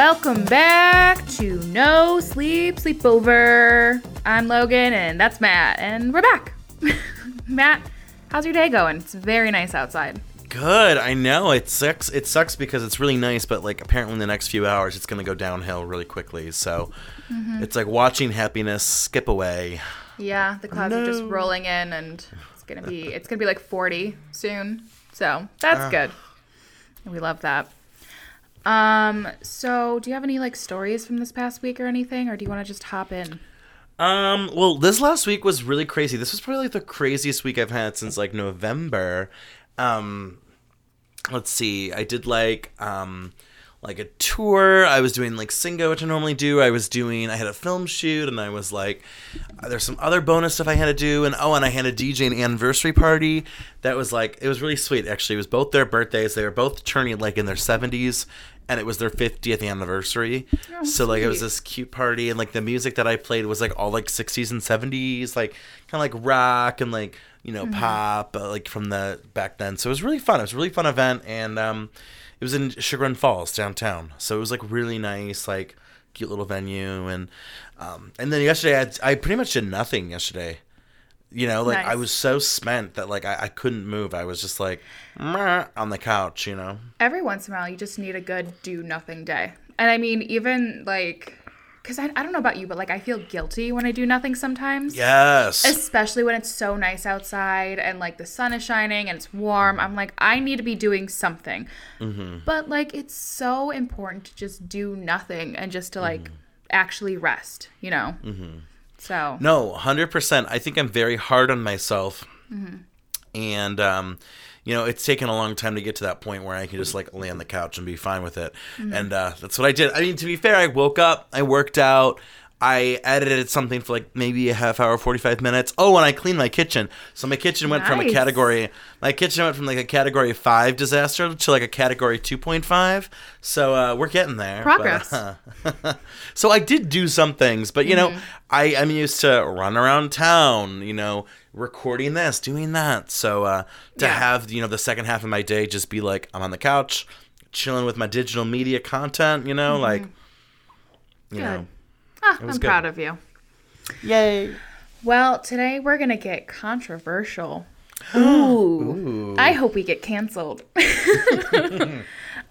Welcome back to No Sleep Sleepover. I'm Logan and that's Matt, and we're back. Matt, how's your day going? It's very nice outside. Good. I know it sucks. It sucks because it's really nice, but like apparently in the next few hours it's gonna go downhill really quickly. So mm-hmm. it's like watching happiness skip away. Yeah, the clouds are just rolling in and it's gonna be it's gonna be like 40 soon. So that's ah. good. We love that. Um, so do you have any like stories from this past week or anything, or do you want to just hop in? Um. Well, this last week was really crazy. This was probably like the craziest week I've had since like November. Um. Let's see. I did like um like a tour. I was doing like Singo, which I normally do. I was doing. I had a film shoot, and I was like, uh, there's some other bonus stuff I had to do, and oh, and I had a DJ an anniversary party. That was like it was really sweet. Actually, it was both their birthdays. They were both turning like in their 70s. And it was their 50th anniversary. so, like, it was this cute party. And, like, the music that I played was, like, all, like, 60s and 70s, like, kind of like rock and, like, you know, pop, uh, like, from the back then. So, it was really fun. It was a really fun event. And, um, it was in Chagrin Falls downtown. So, it was, like, really nice, like, cute little venue. And, um, and then yesterday, I, I pretty much did nothing yesterday. You know, like, I was so spent that, like, I, I couldn't move. I was just, like, on the couch, you know? Every once in a while, you just need a good do nothing day. And I mean, even like, because I, I don't know about you, but like, I feel guilty when I do nothing sometimes. Yes. Especially when it's so nice outside and like the sun is shining and it's warm. I'm like, I need to be doing something. Mm-hmm. But like, it's so important to just do nothing and just to like mm-hmm. actually rest, you know? Mm-hmm. So, No, hundred percent. I think I'm very hard on myself, Mm-hmm. and um, you know, it's taken a long time to get to that point where I can just like lay on the couch and be fine with it. Mm-hmm. And uh, that's what I did. I mean, to be fair, I woke up, I worked out. I edited something for like maybe a half hour, 45 minutes. Oh, and I cleaned my kitchen. So my kitchen went from a category, my kitchen went from like a category 5 disaster to like a category 2.5. So uh, we're getting there. but, Progress. uh, so I did do some things, but you Mm-hmm. know, I I'm used to run around town, you know, recording this, doing that. So uh, to Yeah. have you know the second half of my day just be like I'm on the couch, chilling with my digital media content, you know, like you know, Mm-hmm. Good. Ah, I'm good. proud of you. yay. Well, today we're going to get controversial. Ooh. I hope we get canceled.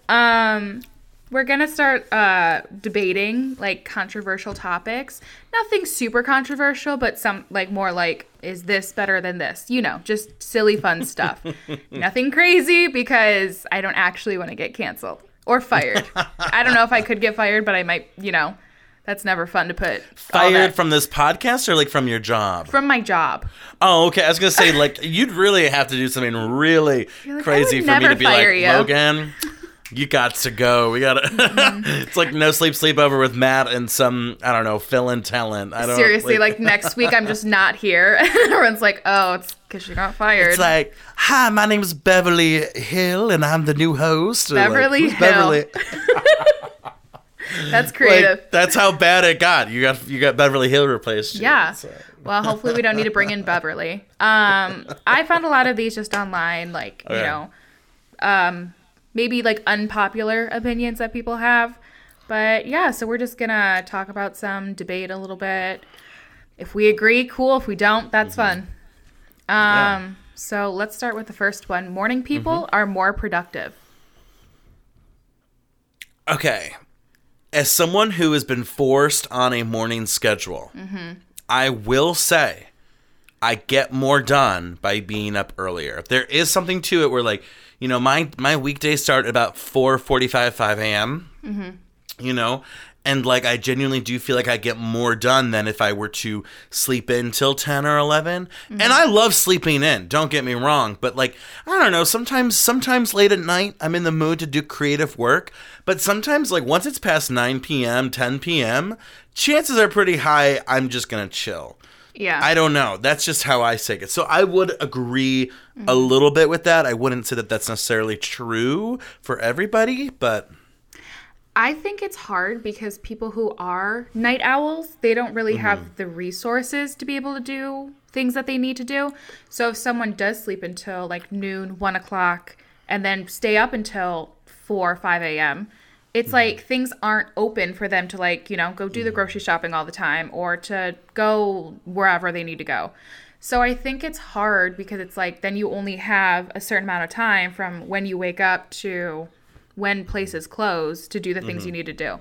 um we're going to start uh debating like controversial topics. Nothing super controversial, but some like more like is this better than this? You know, just silly fun stuff. Nothing crazy because I don't actually want to get canceled or fired. I don't know if I could get fired, but I might, you know. That's never fun to put Fired from this podcast or like from your job? from my job. Oh, okay. I was gonna say like you'd really have to do something really like, crazy for me to be like you. Logan. You got to go. We gotta. Mm-hmm. it's like no sleep sleepover with Matt and some I don't know fill in talent. I don't Seriously, like next week I'm just not here. Everyone's like, "Oh, it's because you got fired." It's like, hi, my name's Beverly Hill, and I'm the new host. Beverly like, Beverly That's Like, creative. that's how bad it got. You got you got Beverly Hill replaced. yeah. So- Well, hopefully we don't need to bring in Beverly. Um, I found a lot of these just online, like you know, um, maybe like unpopular opinions that people have. But yeah, so we're just gonna talk about some, debate a little bit. If we agree, cool. If we don't, that's fun. Um, Yeah. so let's start with the first one. Morning people are more productive. Okay. As someone who has been forced on a morning schedule, mm-hmm. I will say I get more done by being up earlier. There is something to it where, like, you know, my my weekdays start at about four forty-five, five a.m. Mm-hmm. You know, and like I genuinely do feel like I get more done than if I were to sleep in till ten or 11 And mm-hmm. I love sleeping in. Don't get me wrong, but like I don't know. Sometimes, sometimes late at night, I'm in the mood to do creative work. But sometimes, like once it's past nine p.m., ten p.m., chances are pretty high I'm just gonna chill. Yeah. I don't know. That's just how I take it. So I would agree a mm-hmm. little bit with that. I wouldn't say that that's necessarily true for everybody, but I think it's hard because people who are night owls, they don't really Mm-hmm. have the resources to be able to do things that they need to do. So if someone does sleep until like noon, one o'clock, and then stay up until four or five a.m., it's like things aren't open for them to like you know go do the grocery shopping all the time or to go wherever they need to go so i think it's hard because it's like then you only have a certain amount of time from when you wake up to when places close to do the things you mm-hmm. need to do.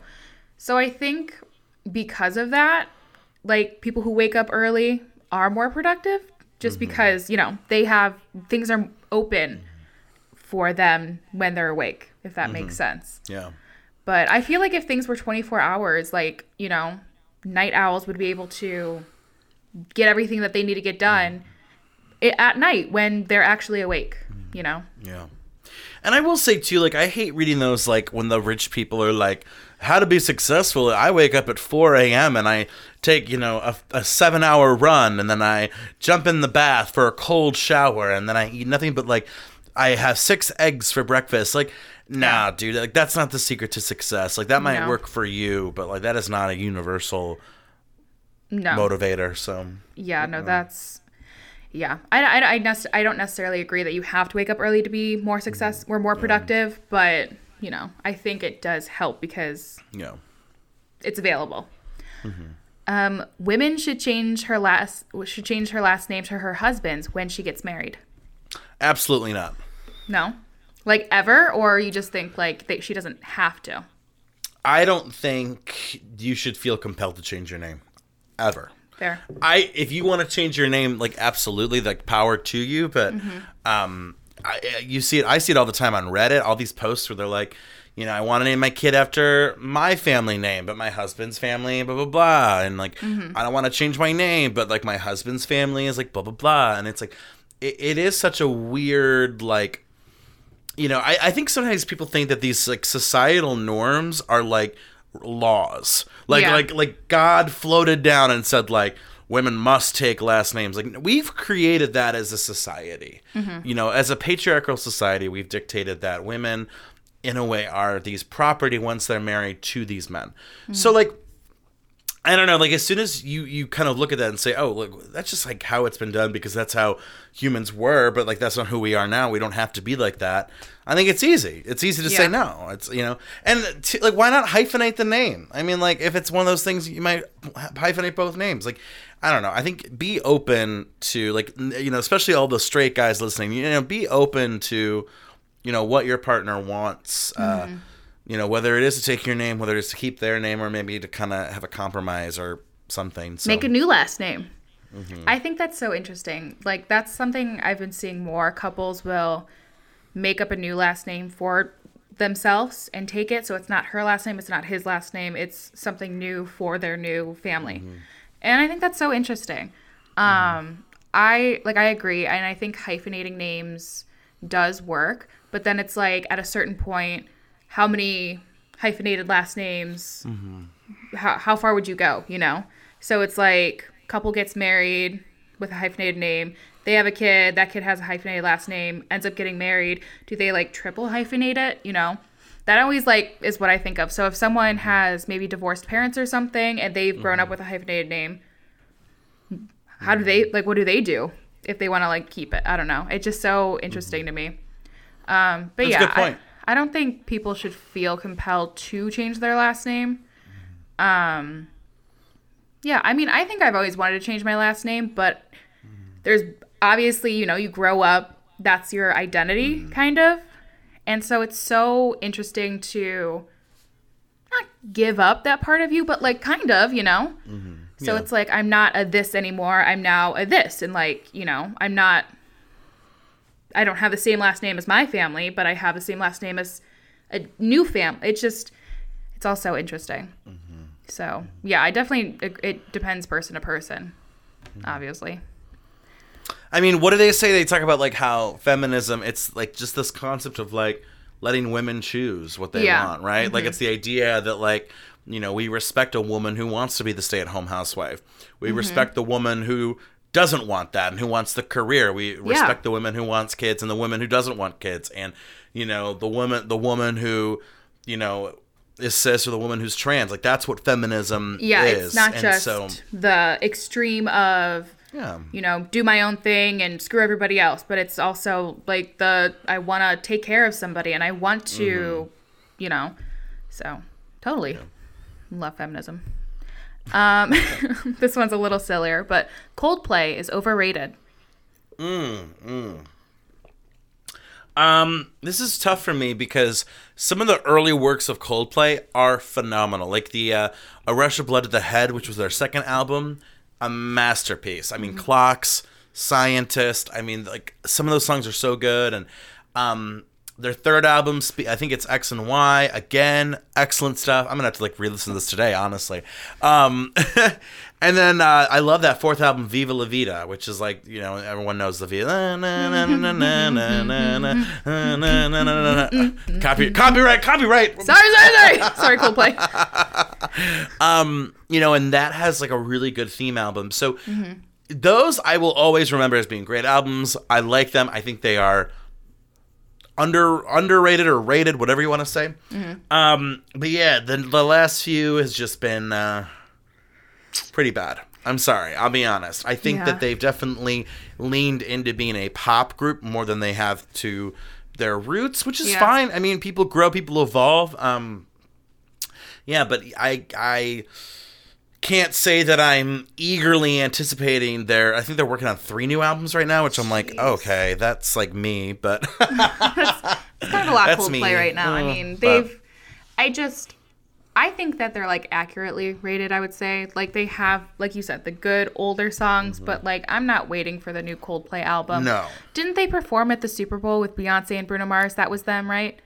So i think because of that like people who wake up early are more productive just mm-hmm. because you know they have things are open mm-hmm. for them when they're awake if that makes sense. Yeah. but I feel like if things were 24 hours, like, you know, night owls would be able to get everything that they need to get done i at night when they're actually awake, you know? Yeah. And I will say too, like I hate reading those like when the rich people are like, how to be successful. I wake up at 4 a.m. and I take, you know, a, a seven hour run and then I jump in the bath for a cold shower and then I eat nothing but like I have six eggs for breakfast. Like, nah, dude, like that's not the secret to success. Like that might No. work for you, but like that is not a universal No. motivator. So Yeah, no, uh-uh. that's. Yeah. I, I, I, nec- I don't necessarily agree that you have to wake up early to be more success or more productive, but, you know, I think it does help because yeah. it's available. Um, women should change her last should change her last name to her husband's when she gets married. Absolutely not. No, like ever, or you just think like that she doesn't have to. I don't think you should feel compelled to change your name ever. There. I if you want to change your name, like absolutely, like power to you. But um, I, you see it. I see it all the time on Reddit. All these posts where they're like, you know, I want to name my kid after my family name, but my husband's family, blah blah blah, and like I don't want to change my name, but like my husband's family is like blah blah blah, and it's like it, it is such a weird like you know, I, I think sometimes people think that these like societal norms are like laws. Like Yeah. like like God floated down and said like women must take last names. Like we've created that as a society. Mm-hmm. You know, as a patriarchal society, we've dictated that women in a way are these property once they're married to these men. So mm-hmm. like I don't know, like as soon as you you kind of look at that and say, "Oh, look, that's just like how it's been done because that's how humans were, but like that's not who we are now. We don't have to be like that." I think it's easy. It's easy to say no. It's you know, and t- like why not hyphenate the name? I mean, like if it's one of those things, you might hyphenate both names. Like I don't know. I think be open to like you know, especially all the straight guys listening. You know, be open to you know what your partner wants. Uh, you know, whether it is to take your name, whether it's to keep their name, or maybe to kind of have a compromise or something. So, Make a new last name. I think that's so interesting. Like that's something I've been seeing more couples will make up a new last name for themselves and take it so it's not her last name, it's not his last name, it's something new for their new family. And I think that's so interesting. Um I like I agree and I think hyphenating names does work, but then it's like at a certain point how many hyphenated last names how, how far would you go you know? So it's like couple gets married with a hyphenated name they have a kid that kid has a hyphenated last name ends up getting married. Do they like triple hyphenate it you know? That always like is what i think of. So if someone has maybe divorced parents or something and they've grown up mm-hmm. with a hyphenated name how do they mm-hmm. like what do they do if they want to like keep it? I don't know. It's just so interesting mm-hmm. to me. Um but That's a yeah good point. I, don't think people should feel compelled to change their last name. Um yeah i mean i think i've always wanted to change my last name but there's obviously you know you grow up that's your identity kind of. And so it's so interesting to not give up that part of you but like kind of you know? So Yeah. it's like i'm not a this anymore i'm now a this. And like you know i'm not i don't have the same last name as my family but i have the same last name as a new family it's just it's all so interesting mm-hmm. so yeah i definitely it, it depends person to person mm-hmm. obviously I mean, what do they say? They talk about like how feminism. It's like just this concept of like letting women choose what they Yeah. want, right? Like mm-hmm. it's the idea that like you know we respect a woman who wants to be the stay-at-home housewife. We respect the woman who doesn't want that and who wants the career. We respect the women who wants kids and the women who doesn't want kids, and you know the woman the woman who you know is cis or the woman who's trans. Like that's what feminism yeah is. it's not and just so the extreme of yeah. you know, do my own thing and screw everybody else. But it's also like the I want to take care of somebody and I want to, Mm-hmm. you know, So totally love feminism. Um, this one's a little sillier, but Coldplay is overrated. Um, this is tough for me because some of the early works of Coldplay are phenomenal. Like the uh, A Rush of Blood to the Head, which was their second album, a masterpiece. I mean, Clocks, Scientist. I mean, like some of those songs are so good, and um, their third album, I think it's X and Y. Again, excellent stuff. I'm gonna have to like re-listen to this today, honestly. Um, and then uh, I love that fourth album, Viva La Vida, which is like you know everyone knows the Viva. Copy, copyright, copyright. Sorry, sorry, sorry. sorry, Coldplay. Um, you know, and that has like a really good theme album. So those I will always remember as being great albums. I like them. I think they are under underrated or rated, whatever you want to say. Um, but yeah, the the last few has just been uh, pretty bad. I'm sorry. I'll be honest. I think Yeah. that they've definitely leaned into being a pop group more than they have to their roots, which is Yeah. fine. I mean, people grow, people evolve. Um, yeah, but I I can't say that I'm eagerly anticipating their. I think they're working on three new albums right now, which I'm like, Jeez. okay, that's like me, but It's kind of a lot That's Coldplay me. right now. I mean, they've. I just. I think that they're like accurately rated. I would say like they have, like you said, the good older songs, but like I'm not waiting for the new Coldplay album. Mm-hmm. No. Didn't they perform at the Super Bowl with Beyonce and Bruno Mars? That was them, right?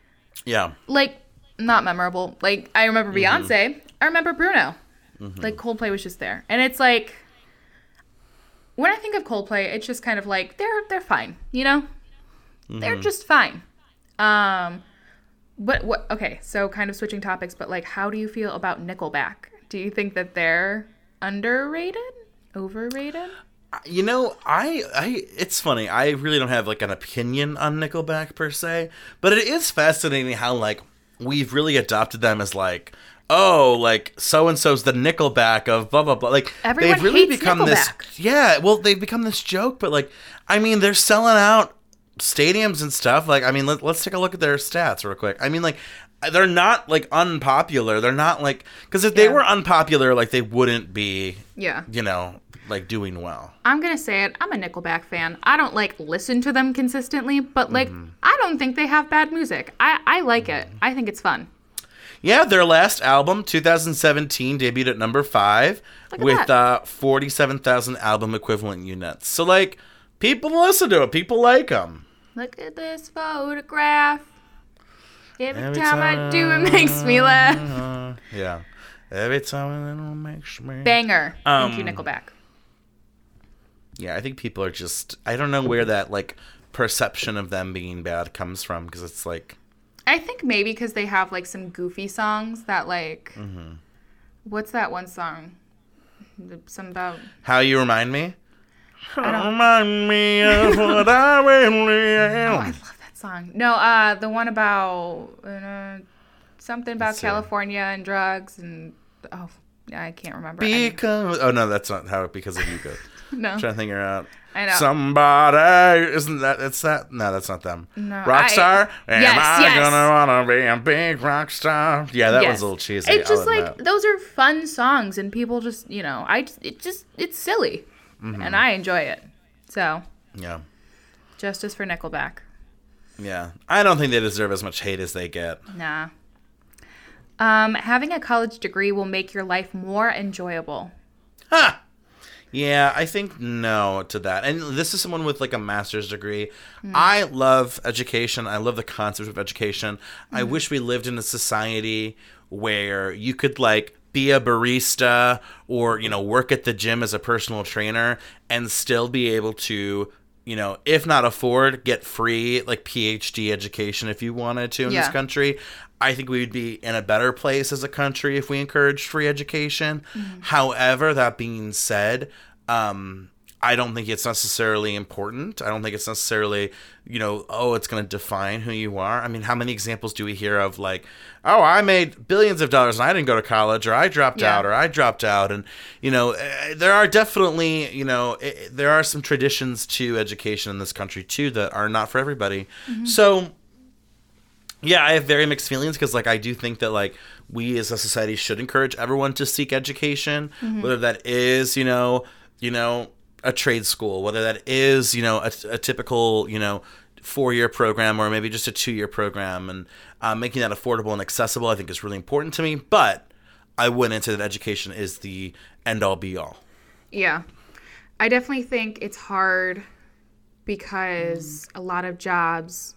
yeah, like not memorable. Like I remember Mm-hmm. Beyonce. I remember Bruno. Like Coldplay was just there, and it's like when I think of Coldplay, it's just kind of like they're they're fine, you know, they're Mm-hmm. just fine. Um, but what? Okay, so kind of switching topics, but like, how do you feel about Nickelback? Do you think that they're underrated, overrated? you know, I I it's funny. I really don't have like an opinion on Nickelback per se, but it is fascinating how like we've really adopted them as like. Oh, like so and so's the Nickelback of blah blah blah. Like Everyone they've really become Nickelback. this. Yeah, well, they've become this joke, but like, I mean, they're selling out stadiums and stuff. Like, I mean, let, let's take a look at their stats real quick. I mean, like, they're not like unpopular. They're not like because if they were unpopular, like they wouldn't be, Yeah. you know, like doing well. I'm gonna say it. I'm a Nickelback fan. I don't like listen to them consistently, but like Mm-hmm. I don't think they have bad music. I I like it. I think it's fun. Yeah, their last album, 2017, debuted at number five Look with uh, 47,000 album equivalent units. So, like, people listen to it. People like them. Look at this photograph. Every, Every time, I do, it makes me laugh. Yeah. Every time it makes me. Banger. Thank you, Um, Nickelback. Yeah, I think people are just. I don't know where that, like, perception of them being bad comes from because it's like. I think maybe because they have like some goofy songs that like. Mm-hmm. What's that one song? Some about. How you remind me? Remind me of what I really am. Oh, I love that song. No, uh, the one about uh, something about Let's see. California and drugs and oh, I can't remember. Because. Oh, no, that's not how because of you go. No, trying to figure out. I know. Somebody isn't that? It's that? No, that's not them. No, Rockstar. Am Yes, I yes. gonna wanna be a big rock star? Yeah, that Yes. was a little cheesy. It's just like admit. those are fun songs, and people just you know, I just, it just it's silly, Mm-hmm. and I enjoy it. So yeah, justice for Nickelback. yeah. I don't think they deserve as much hate as they get. Nah. Um, having a college degree will make your life more enjoyable. Ha! Yeah, I think no to that. And this is someone with like a master's degree. Hmm. I love education. I love the concept of education. I hmm. wish we lived in a society where you could like be a barista or, you know, work at the gym as a personal trainer and still be able to, you know, if not afford, get free like PhD education if you wanted to in this country. I think we would be in a better place as a country if we encouraged free education. However, that being said, um, I don't think it's necessarily important. I don't think it's necessarily, you know, oh, it's going to define who you are. I mean, how many examples do we hear of like, oh, I made billions of dollars and I didn't go to college, or I dropped Yeah. out, or I dropped out, and you know, eh, there are definitely, you know, eh, there are some traditions to education in this country too that are not for everybody. So yeah, I have very mixed feelings because like I do think that like we as a society should encourage everyone to seek education, whether that is you know you know a trade school, whether that is you know a, a typical you know four year program or maybe just a two year program, and uh, making that affordable and accessible, I think is really important to me. But I wouldn't say that education is the end all be all. Yeah. I definitely think it's hard because a lot of jobs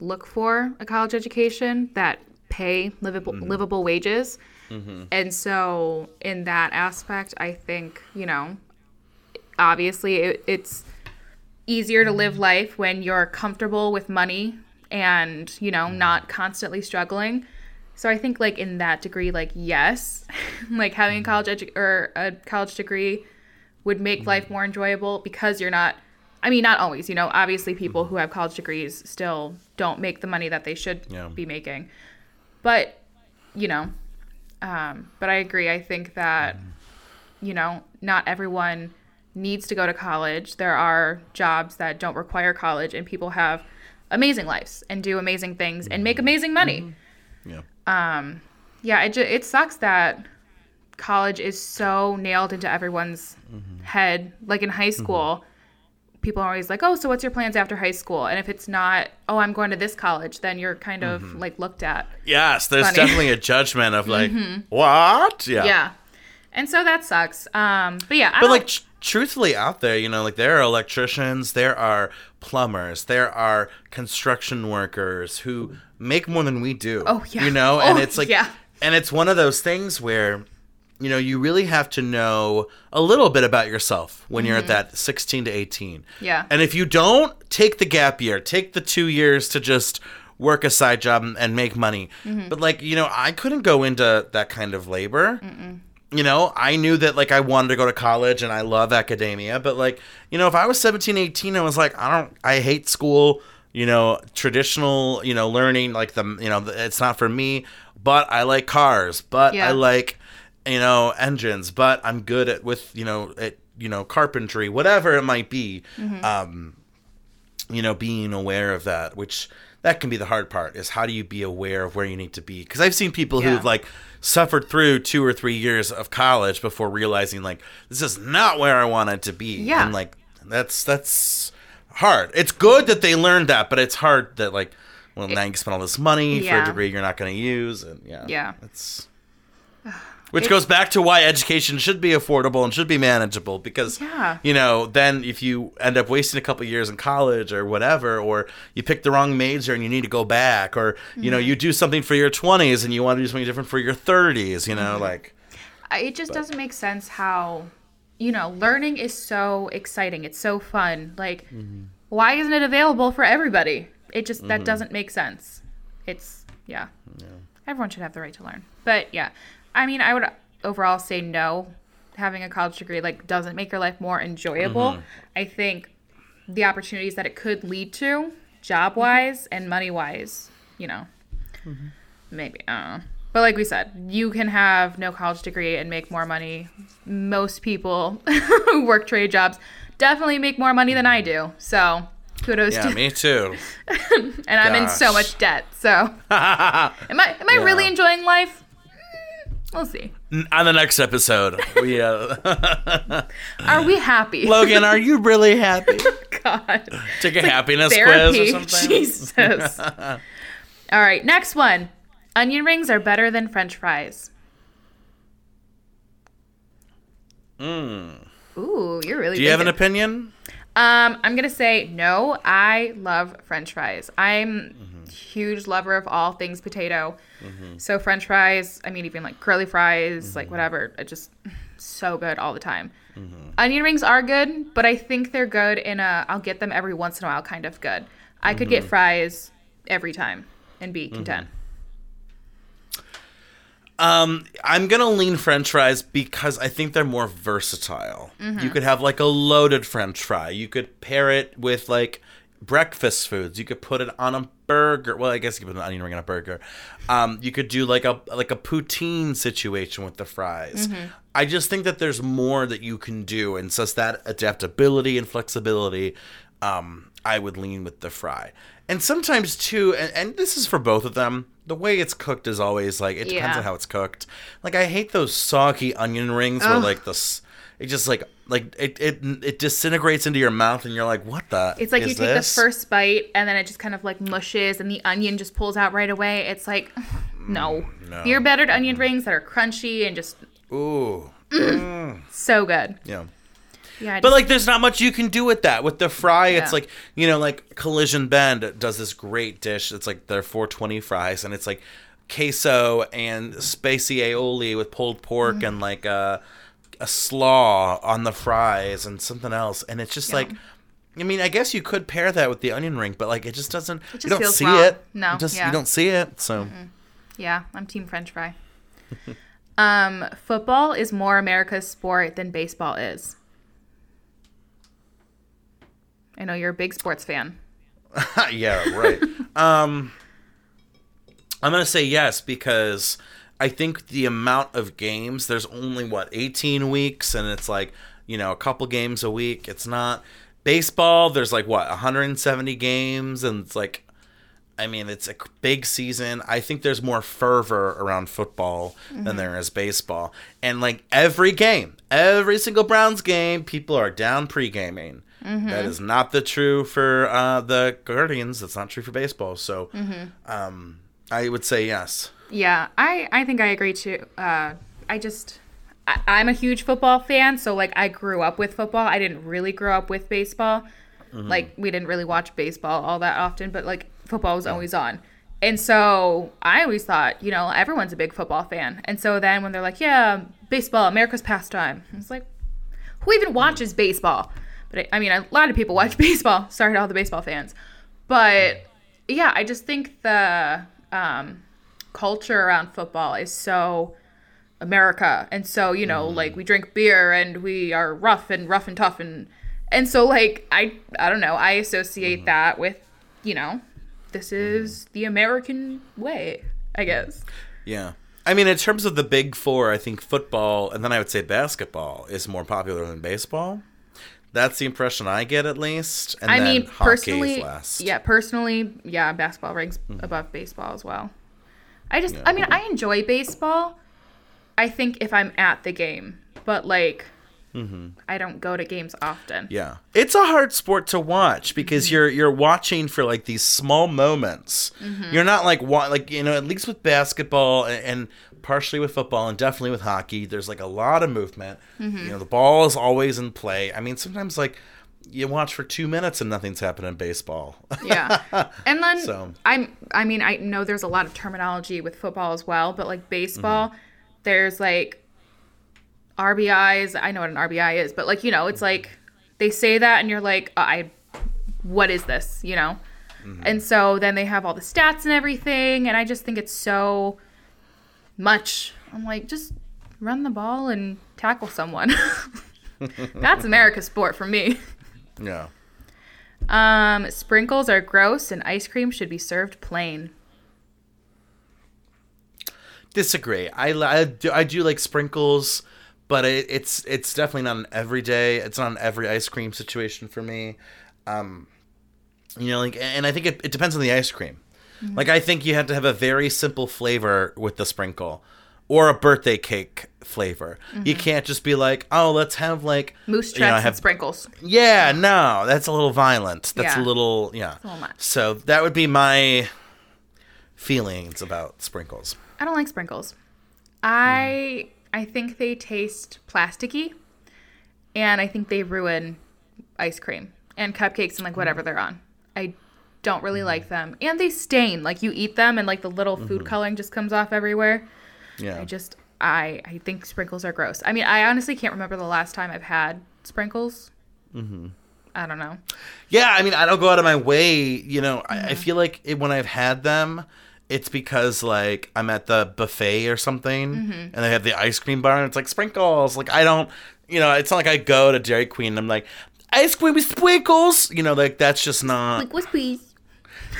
look for a college education that pay livable mm-hmm. livable wages. Mm-hmm. And so in that aspect, I think, you know, obviously it, it's easier to live life when you're comfortable with money and, you know, mm-hmm. not constantly struggling. So I think like in that degree like yes, like having a college edu- or a college degree would make life more enjoyable because you're not I mean not always, you know, obviously people who have college degrees still don't make the money that they should Yeah. be making. But, you know, um, but I agree. I think that, mm-hmm. you know, not everyone needs to go to college. There are jobs that don't require college, and people have amazing lives and do amazing things and make mm-hmm. amazing money. Mm-hmm. Yeah. Um, yeah, it, ju- it sucks that college is so nailed into everyone's head. Like in high school, people are always like, oh, so what's your plans after high school? And if it's not, oh, I'm going to this college, then you're kind of like looked at. Yes, there's Funny. definitely a judgment of like what? Yeah. Yeah. And so that sucks. Um, but yeah, I But like tr- truthfully out there, you know, like there are electricians, there are plumbers, there are construction workers who make more than we do. Oh, yeah. You know, and Oh, it's like yeah. and it's one of those things where you know, you really have to know a little bit about yourself when you're at that 16 to 18. Mm-hmm. Yeah. And if you don't take the gap year, take the 2 years to just work a side job and- make money. Mm-hmm. But like, you know, I couldn't go into that kind of labor you know i knew that like i wanted to go to college and i love academia but like you know if i was 17 18 i was like i don't i hate school you know traditional you know learning like the you know it's not for me but i like cars but Yeah. i like you know engines but i'm good at with you know at you know carpentry whatever it might be um you know being aware of that which that can be the hard part is how do you be aware of where you need to be because i've seen people Yeah. who've like suffered through two or three years of college before realizing like this is not where i wanted to be Yeah. and like that's that's hard it's good that they learned that but it's hard that like well now you spend all this money for a degree you're not going to use and yeah Yeah. it's which It- goes back to why education should be affordable and should be manageable because Yeah. you know then if you end up wasting a couple years in college or whatever or you pick the wrong major and you need to go back or you know Mm-hmm. you do something for your 20s and you want to do something different for your 30s you Mm-hmm. know like it just doesn't make sense how you know learning is so exciting it's so fun like why isn't it available for everybody it just that doesn't make sense it's yeah. everyone should have the right to learn but yeah i mean i would overall say no having a college degree like doesn't make your life more enjoyable mm-hmm. i think the opportunities that it could lead to job wise and money wise you know mm-hmm. maybe I. But like we said, you can have no college degree and make more money. Most people who work trade jobs definitely make more money than I do. So kudos yeah to me too and I'm in so much debt. So am I am I really enjoying life? Mm, We'll see. on the next episode we uh Are we happy? logan are you really happy God. take a happiness Therapy. quiz or something Jesus. All right, next one. Onion rings are better than french fries. Ooh, you're really do you have an opinion Um, I'm gonna say no. I love French fries. I'm a huge lover of all things potato. Mm-hmm. So French fries. I mean, even like curly fries, like mm-hmm. whatever. It just so good all the time. Mm-hmm. Onion rings are good, but I think they're good in a. I'll get them every once in a while, kind of good. I could get fries every time and be content. Um, I'm gonna lean French fries because I think they're more versatile. Mm-hmm. You could have like a loaded French fry. You could pair it with like breakfast foods. You could put it on a burger. Well, I guess you could put an onion ring on a burger. Um, you could do like a like a poutine situation with the fries. Mm-hmm. I just think that there's more that you can do, and so that adaptability and flexibility. Um, I would lean with the fry. And sometimes too, and, and this is for both of them. The way it's cooked is always like it depends Yeah. on how it's cooked. Like I hate those soggy onion rings where like the it just like like it, it it disintegrates into your mouth and you're like, what the? It's like you take this? the first bite and then it just kind of like mushes and the onion just pulls out right away. It's like, no. Mm, no. Beer battered onion rings that are crunchy and just Ooh, so good. yeah. Yeah. But like, there's not much you can do with that. With the fry, it's like you know, like Collision Bend does this great dish. It's like their 420 fries, and it's like queso and spicy aioli with pulled pork Mm. and like a a slaw on the fries and something else, and it's just Yeah. like. I mean, I guess you could pair that with the onion ring, but like it just doesn't. just you don't see wrong. it. No, You just yeah. you don't see it. So yeah, I'm team French fry. um, football is more America's sport than baseball is. I know you're a big sports fan. yeah, right. um, I'm gonna say yes because I think the amount of games there's only what 18 weeks, and it's like you know a couple games a week. It's not baseball. There's like what 170 games, and it's like. I mean, it's a big season. I think there's more fervor around football than there is baseball. And like every game, every single Browns game, people are down pre gaming. That is not the true for uh, the Guardians. That's not true for baseball. So, um, I would say yes. Yeah, I I think I agree too. Uh, I just I, I'm a huge football fan, so like I grew up with football. I didn't really grow up with baseball. Like we didn't really watch baseball all that often, but like football was always on. And so I always thought, you know, everyone's a big football fan. And so then when they're like, yeah, baseball, America's pastime, I was like, who even watches baseball? But I, I mean, a lot of people watch baseball. Sorry to all the baseball fans, but yeah, I just think the um, culture around football is so America, and so you know, mm. like we drink beer and we are rough and rough and tough, and and so like I I don't know, I associate mm-hmm. that with you know, this mm-hmm. is the American way, I guess. Yeah. I mean, in terms of the big four, I think football and then I would say basketball is more popular than baseball. That's the impression I get, at least. And I mean, personally, yeah, personally, yeah, basketball ranks mm-hmm. above baseball as well. I just, I mean, I enjoy baseball. I think if I'm at the game, but like, I don't go to games often. Yeah, it's a hard sport to watch because Mm-hmm. you're you're watching for like these small moments. Mm-hmm. You're not like wa- like you know at least with basketball and, and partially with football and definitely with hockey. There's like a lot of movement. Mm-hmm. You know the ball is always in play. I mean sometimes like you watch for two minutes and nothing's happening in baseball. yeah and then So- i'm i mean i know there's a lot of terminology with football as well but like baseball there's like rbis i know what an rbi is but like you know it's like they say that and you're like i what is this? You know? And so then they have all the stats and everything and i just think it's so much. I'm like just run the ball and tackle someone. That's america's sport for me. Yeah. um, sprinkles are gross and ice cream should be served plain. disagree. I, I, do, I do like sprinkles, but it, it's it's definitely not an everyday. It's not an every ice cream situation for me. Um, you know, like, and I think it, it depends on the ice cream. Mm-hmm. Like, I think you have to have a very simple flavor with the sprinkle, or a birthday cake flavor. You can't just be like, oh, let's have like Mm-hmm. Moose you know, tracks have and sprinkles. yeah, no, that's a little violent. That's a little yeah. little. So that would be my feelings about sprinkles. I don't like sprinkles. I I think they taste plasticky, and I think they ruin ice cream and cupcakes and like whatever they're on. I don't really like them, and they stain. Like you eat them, and like the little food coloring just comes off everywhere. Yeah. I just I I think sprinkles are gross. I mean, I honestly can't remember the last time I've had sprinkles. Mm-hmm. I don't know. Yeah, I mean, I don't go out of my way. You know, I, Mm-hmm. I feel like it, when I've had them, it's because like I'm at the buffet or something, Mm-hmm. and they have the ice cream bar, and it's like sprinkles. Like I don't, you know, it's not like I go to Dairy Queen and I'm like ice cream with sprinkles. You know, like that's just not. Like, please.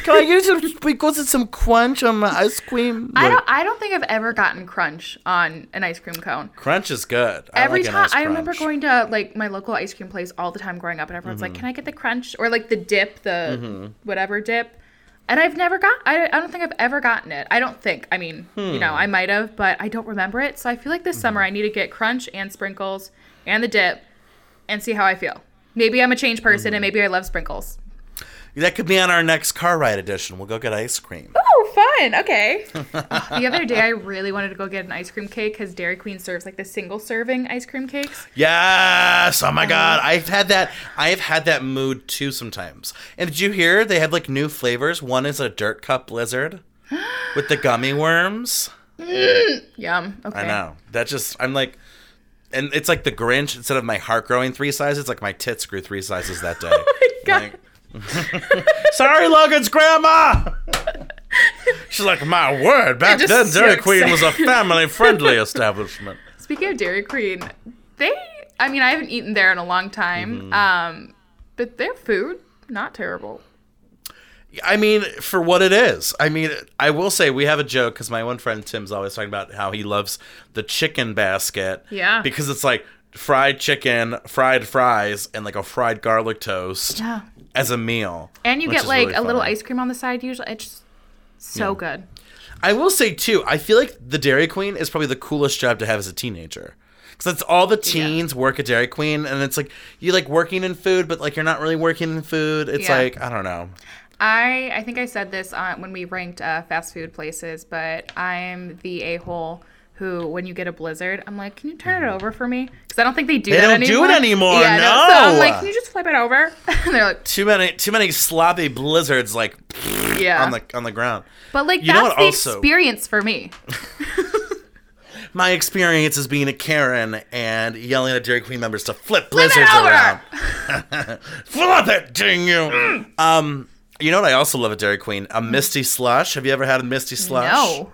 Can I use some sprinkles and some crunch on my ice cream? I don't. I don't think I've ever gotten crunch on an ice cream cone. Crunch is good. I Every like time nice I remember going to like my local ice cream place all the time growing up, and everyone's Mm-hmm. like, "Can I get the crunch or like the dip, the whatever dip?" And I've never got. I, I don't think I've ever gotten it. I don't think. I mean, you know, hmm. I might have, but I don't remember it. So I feel like this summer hmm. I need to get crunch and sprinkles and the dip, and see how I feel. Maybe I'm a changed person, and hmm. maybe I love sprinkles. That could be on our next car ride edition. We'll go get ice cream. Oh, fun. Okay. The other day, I really wanted to go get an ice cream cake because Dairy Queen serves like the single serving ice cream cakes. Yes! Oh my Uh-huh. god, I've had that. I've had that mood too sometimes. And did you hear they have like new flavors? One is a dirt cup blizzard with the gummy worms. Yum. Okay. I know. That just I'm like, and it's like the Grinch. Instead of my heart growing three sizes, like my tits grew three sizes that day. Oh my God. Like- Sorry, Logan's grandma. She's like, my word. Back then, Dairy so Queen was a family-friendly establishment. Speaking of Dairy Queen, they, I mean, I haven't eaten there in a long time, Mm-hmm. um, but their food, not terrible. I mean, for what it is. I mean, I will say we have a joke because my one friend Tim's always talking about how he loves the chicken basket. Yeah. Because it's like fried chicken, fried fries, and like a fried garlic toast Yeah. As a meal. And you get like really a little ice cream on the side usually. It's so good. I will say too, I feel like the Dairy Queen is probably the coolest job to have as a teenager. Because that's all the teens work at Dairy Queen, and it's like you like working in food, but like you're not really working in food. It's Yeah. like I don't know. I I think I said this on, when we ranked uh, fast food places, but I'm the a hole who, when you get a blizzard, I'm like, can you turn it mm-hmm. over for me? Because I don't think they do anymore. They don't do it anymore, Yeah, no. So I'm like, can you just flip it over? and they're like, Too many, too many sloppy blizzards like yeah. on the on the ground. but like You know that's what the also- experience for me. My experience is being a Karen and yelling at Dairy Queen members to flip blizzards over! around. flip it, dang you! Mm. Um, you know what I also love at Dairy Queen? A mm. Misty slush. Have you ever had a Misty slush? No.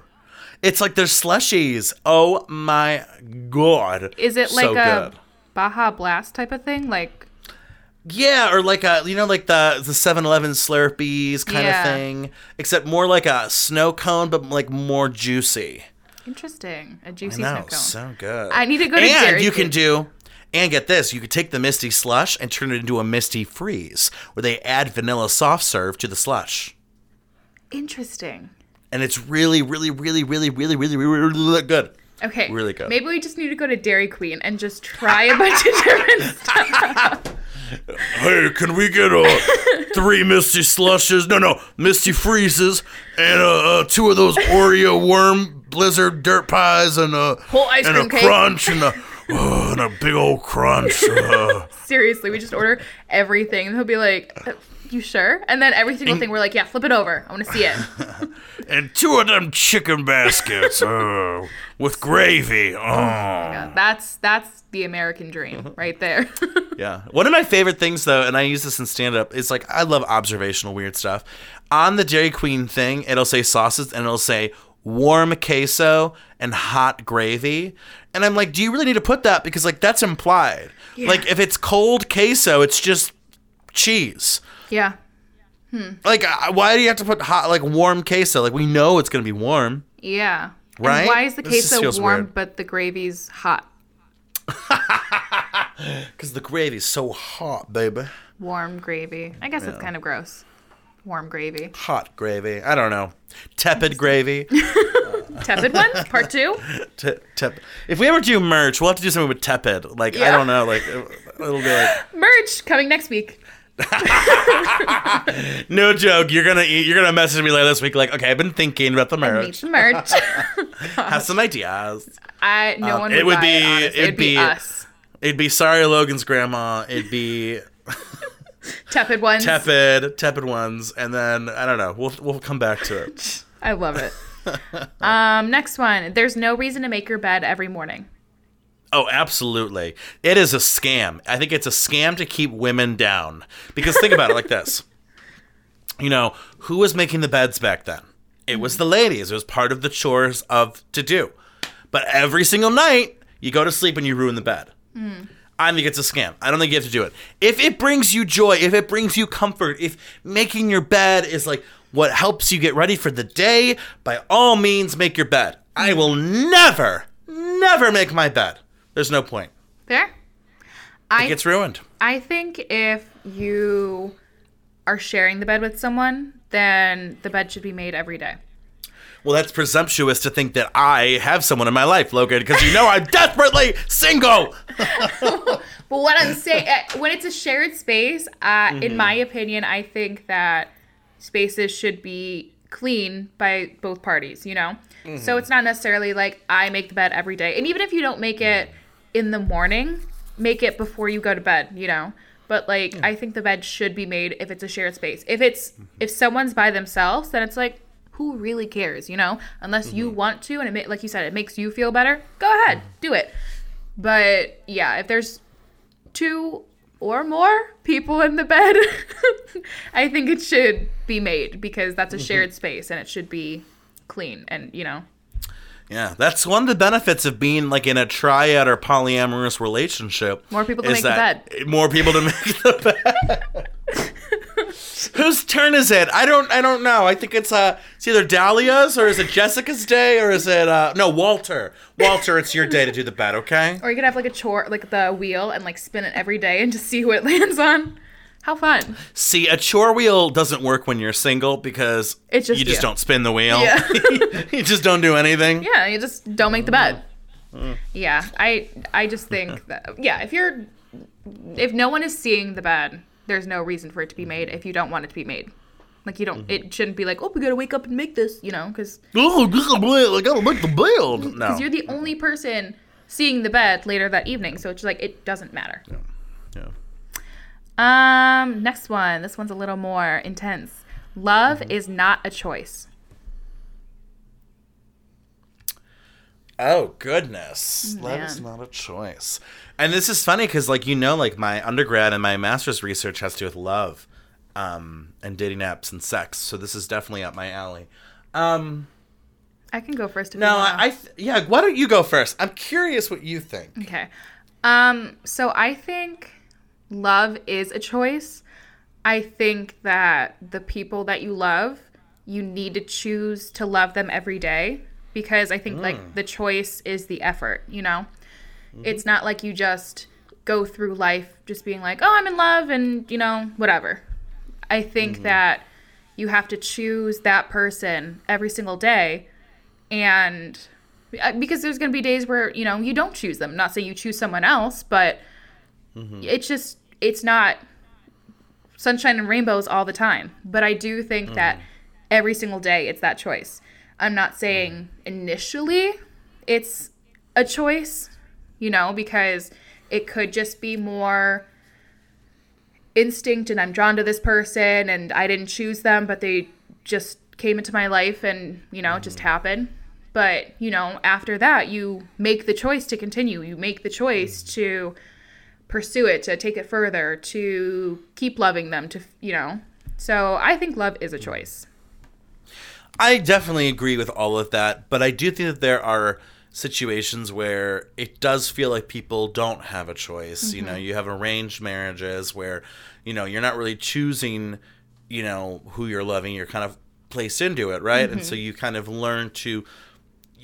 It's like they're slushies. Oh my god! Is it like so a good. Baja Blast type of thing? Like, Yeah, or like a you know like the the 7-Eleven Slurpees kind Yeah. of thing, except more like a snow cone, but like more juicy. interesting. a juicy know, snow cone. so good. I need to go to and Dairy you can do and get this you could take the misty slush and turn it into a misty freeze where they add vanilla soft serve to the slush Interesting. And it's really really really really really really really, really good Okay. Really good. Maybe we just need to go to Dairy Queen and just try a bunch of different stuff. hey can we get uh, three misty slushes no no misty freezes and uh, uh, two of those oreo worm blizzard dirt pies and a Whole ice and cream a cake. crunch and a uh, and a big old crunch uh. Seriously, we just order everything. And he'll be like, "Uh, you sure? And then every single thing we're like, yeah, flip it over. I want to see it. and two of them chicken baskets uh, with gravy. Oh. Yeah, that's that's the American dream right there. Yeah. One of my favorite things, though, and I use this in stand up, is like I love observational weird stuff. On the Dairy Queen thing, it'll say sauces and it'll say warm queso and hot gravy. And I'm like, do you really need to put that? Because, like, that's implied. Yeah. Like, if it's cold queso, it's just cheese. Yeah. Hmm. Like, uh, why do you have to put hot, like, warm queso? Like, we know it's going to be warm. Yeah. Right? And why is the queso warm weird. but the gravy's hot? Because the gravy's so hot, baby. Warm gravy. I guess it's kind of gross. Warm gravy. Hot gravy. I don't know. Tepid gravy. Tepid ones, part two. Te- tep- if we ever do merch, we'll have to do something with tepid. Like I don't know, like it- it'll be like Merch coming next week. no joke. You're gonna eat, you're gonna message me later this week. Like okay, I've been thinking about the merch. the merch. Have some ideas. I no Um, one it would, would buy be- It, it'd, It'd be, be- us. It'd be sorry Logan's grandma. It'd be Tepid ones. tepid, tepid ones, and then I don't know. We'll we'll come back to it. I love it. um, next one. There's no reason to make your bed every morning. Oh, absolutely. It is a scam. I think it's a scam to keep women down. Because think about it like this. You know, who was making the beds back then? It was the ladies. It was part of the chores of to do. But every single night, you go to sleep and you ruin the bed. I think it's a scam. I don't think you have to do it. If it brings you joy, if it brings you comfort, if making your bed is like what helps you get ready for the day, by all means, make your bed. I will never, never make my bed. There's no point. Fair. It I gets ruined. I think if you are sharing the bed with someone, then the bed should be made every day. Well, that's presumptuous to think that I have someone in my life, Logan, because you know I'm desperately single. But what I'm saying, uh, when it's a shared space, uh, in my opinion, I think that spaces should be clean by both parties, you know? So it's not necessarily like I make the bed every day. And even if you don't make it in the morning, make it before you go to bed, you know? But like, I think the bed should be made if it's a shared space. If it's, mm-hmm. if someone's by themselves, then it's like, who really cares, you know? Unless you mm-hmm. want to, and it like you said, it makes you feel better, go ahead, mm-hmm. do it. But yeah, if there's two or more people in the bed, I think it should be made because that's a shared space and it should be clean and you know. Yeah, that's one of the benefits of being like in a triad or polyamorous relationship. More people to make the bed. More people to make the bed. Whose turn is it? I don't. I don't know. I think it's uh, it's either Dahlia's or is it Jessica's day or is it uh, no Walter? Walter, it's your day to do the bed. Okay. Or you could have like a chore, like the wheel, and like spin it every day and just see who it lands on. How fun! See, a chore wheel doesn't work when you're single because It's just you just you. don't spin the wheel. Yeah. you just don't do anything. Yeah, you just don't make the bed. Mm. Yeah, I I just think that yeah, if you're if no one is seeing the bed, there's no reason for it to be made if you don't want it to be made. Like you don't, mm-hmm. it shouldn't be like, oh, we gotta wake up and make this, you know, because Oh, I gotta make the bed. No. Because you're the only person seeing the bed later that evening. So it's like it doesn't matter. Yeah. Um, next one. This one's a little more intense. Love is not a choice. Oh goodness, that is man. not a choice. And this is funny because, like you know, like my undergrad and my master's research has to do with love, um, and dating apps and sex. So this is definitely up my alley. Um, I can go first. If no, you wanna. I, I th- yeah. Why don't you go first? I'm curious what you think. Okay. Um, so I think love is a choice. I think that the people that you love, you need to choose to love them every day because I think like mm. the choice is the effort, you know? Mm-hmm. It's not like you just go through life just being like, "Oh, I'm in love" and, you know, whatever. I think mm-hmm. that you have to choose that person every single day and uh, because there's going to be days where you know you don't choose them not say you choose someone else but Mm-hmm. it's just it's not sunshine and rainbows all the time but i do think that mm-hmm. every single day it's that choice. I'm not saying mm-hmm. initially it's a choice you know because it could just be more instinct and i'm drawn to this person and i didn't choose them but they just came into my life and you know it just happened. But you know after that you make the choice to continue. You make the choice mm. to pursue it to take it further to keep loving them to you know. So i think love is a choice. I definitely agree with all of that, but I do think that there are situations where it does feel like people don't have a choice. You know, mm-hmm. you have arranged marriages where, you know, you're not really choosing, you know, who you're loving, you're kind of placed into it, right? And so mm-hmm. you kind of learn to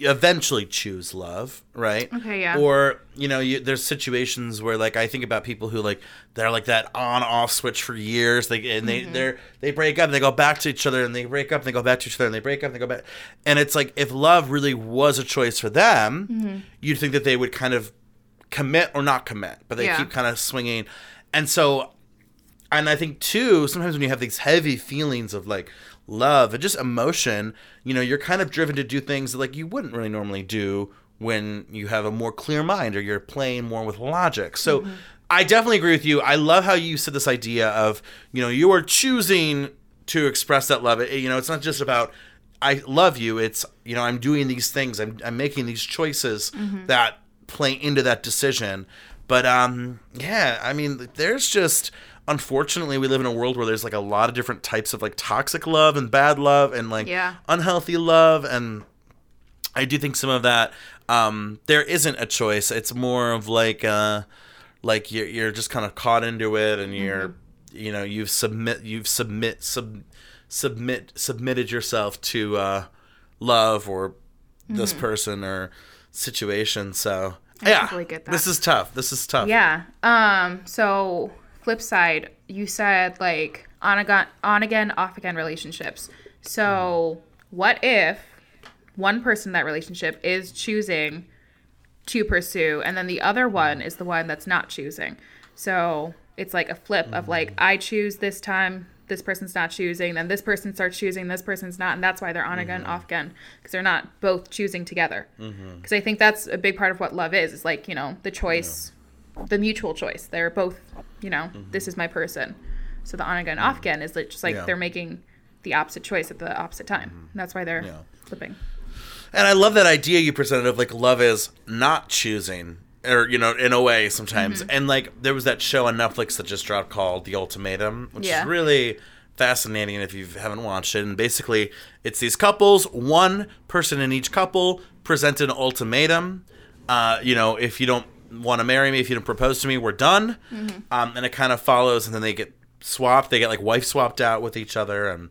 eventually choose love, right? Okay, yeah. Or, you know, you, there's situations where like I think about people who like they're like that on off switch for years. They and they Mm-hmm. they're they break up and they go back to each other and they break up and they go back to each other and they break up and they go back. And it's like if love really was a choice for them, Mm-hmm. you'd think that they would kind of commit or not commit, but they Yeah. keep kind of swinging. And so and I think too, sometimes when you have these heavy feelings of like love and just emotion, you know, you're kind of driven to do things that like you wouldn't really normally do when you have a more clear mind or you're playing more with logic. So I definitely agree with you. I love how you said this idea of, you know, you are choosing to express that love. It- You know, it's not just about I love you. It's, you know, I'm doing these things. I'm I'm making these choices that play into that decision. But um yeah, I mean, there's just unfortunately we live in a world where there's like a lot of different types of like toxic love and bad love and like Yeah. unhealthy love and I do think some of that um there isn't a choice. It's more of like uh like you're you're just kind of caught into it and you're you know, you've submit you've submit sub submit submitted yourself to uh love or this person or situation. So yeah, totally get that. this is tough. This is tough. Yeah. Um. So flip side, you said like on again, on again, off again relationships. So, what if one person in that relationship is choosing to pursue, and then the other one is the one that's not choosing? So it's like a flip of like mm-hmm. I choose this time, this person's not choosing, then this person starts choosing, this person's not, and that's why they're on again, mm-hmm. off again, because they're not both choosing together. Mm-hmm. Because I think that's a big part of what love is. Is like you know the choice, the mutual choice. They're both you know this is my person. So the on again, off again is like just like Yeah. they're making the opposite choice at the opposite time. And that's why they're Yeah. flipping. And I love that idea you presented of like love is not choosing, or you know, in a way sometimes. Mm-hmm. And like there was that show on Netflix that just dropped called The Ultimatum, which Yeah. is really fascinating if you haven't watched it. And basically, it's these couples. One person in each couple present an ultimatum. Uh, you know, if you don't want to marry me, if you don't propose to me, we're done. Mm-hmm. Um, and it kind of follows, and then they get swapped. They get like wife swapped out with each other, and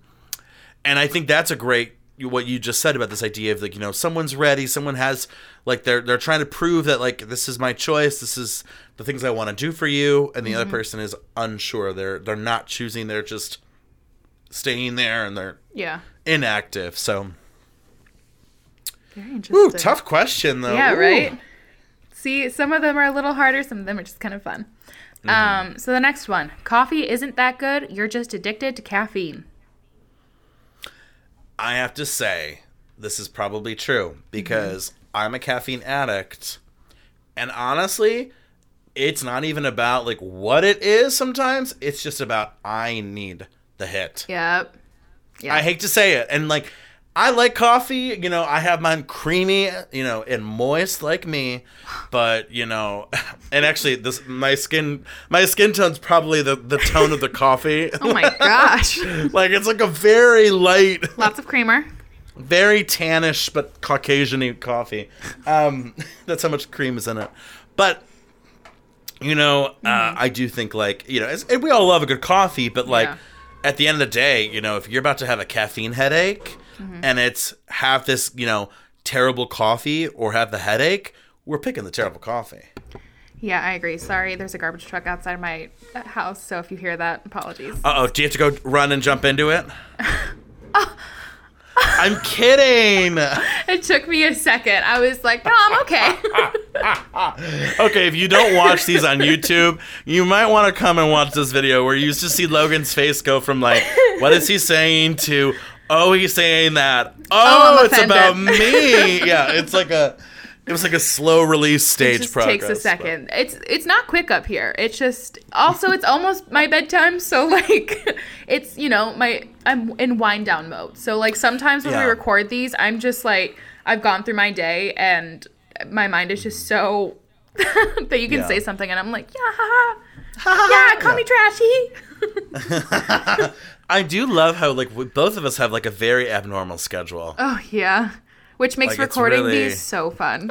and I think that's a great what you just said about this idea of like you know someone's ready, someone has like they're they're trying to prove that like this is my choice, this is the things I want to do for you, and the other person is unsure. They're they're not choosing. They're just staying there and they're Yeah. inactive. So, Very interesting. ooh, tough question though. Yeah, Ooh. right? See, some of them are a little harder, some of them are just kind of fun. Mm-hmm. Um, so the next one coffee isn't that good. You're just addicted to caffeine. I have to say, this is probably true because I'm a caffeine addict. And honestly, it's not even about like what it is sometimes. It's just about I need the hit. Yep. Yeah. I hate to say it. And like I like coffee, you know, I have mine creamy, you know, and moist like me, but you know, and actually this my skin my skin tone's probably the the tone of the coffee. oh my gosh. like it's like a very light Lots of creamer. very tannish but Caucasian coffee. Um, that's how much cream is in it. But you know, uh, Mm-hmm. I do think like you know, we all love a good coffee, but like Yeah. at the end of the day, you know, if you're about to have a caffeine headache Mm-hmm. and it's have this you know terrible coffee or have the headache, we're picking the terrible coffee. Yeah, I agree. Sorry, there's a garbage truck outside my uh, house, so if you hear that, apologies. Uh oh, do you have to go run and jump into it? I'm kidding. It took me a second. I was like, no, I'm okay. Okay, if you don't watch these on YouTube, you might want to come and watch this video where you just see Logan's face go from like, what is he saying to, oh, he's saying that. Oh, I'm oh, it's about me. Yeah, it's like a, it was like a slow release it stage just progress. takes a second. It's it's not quick up here. It's just also it's almost my bedtime, so like it's you know my I'm in wind down mode. So like sometimes when Yeah. we record these, I'm just like I've gone through my day and my mind is just so that you can Yeah. say something and I'm like yeah ha, ha. yeah call me trashy. I do love how like we, both of us have like a very abnormal schedule. Oh yeah, which makes Like, recording really- these so fun.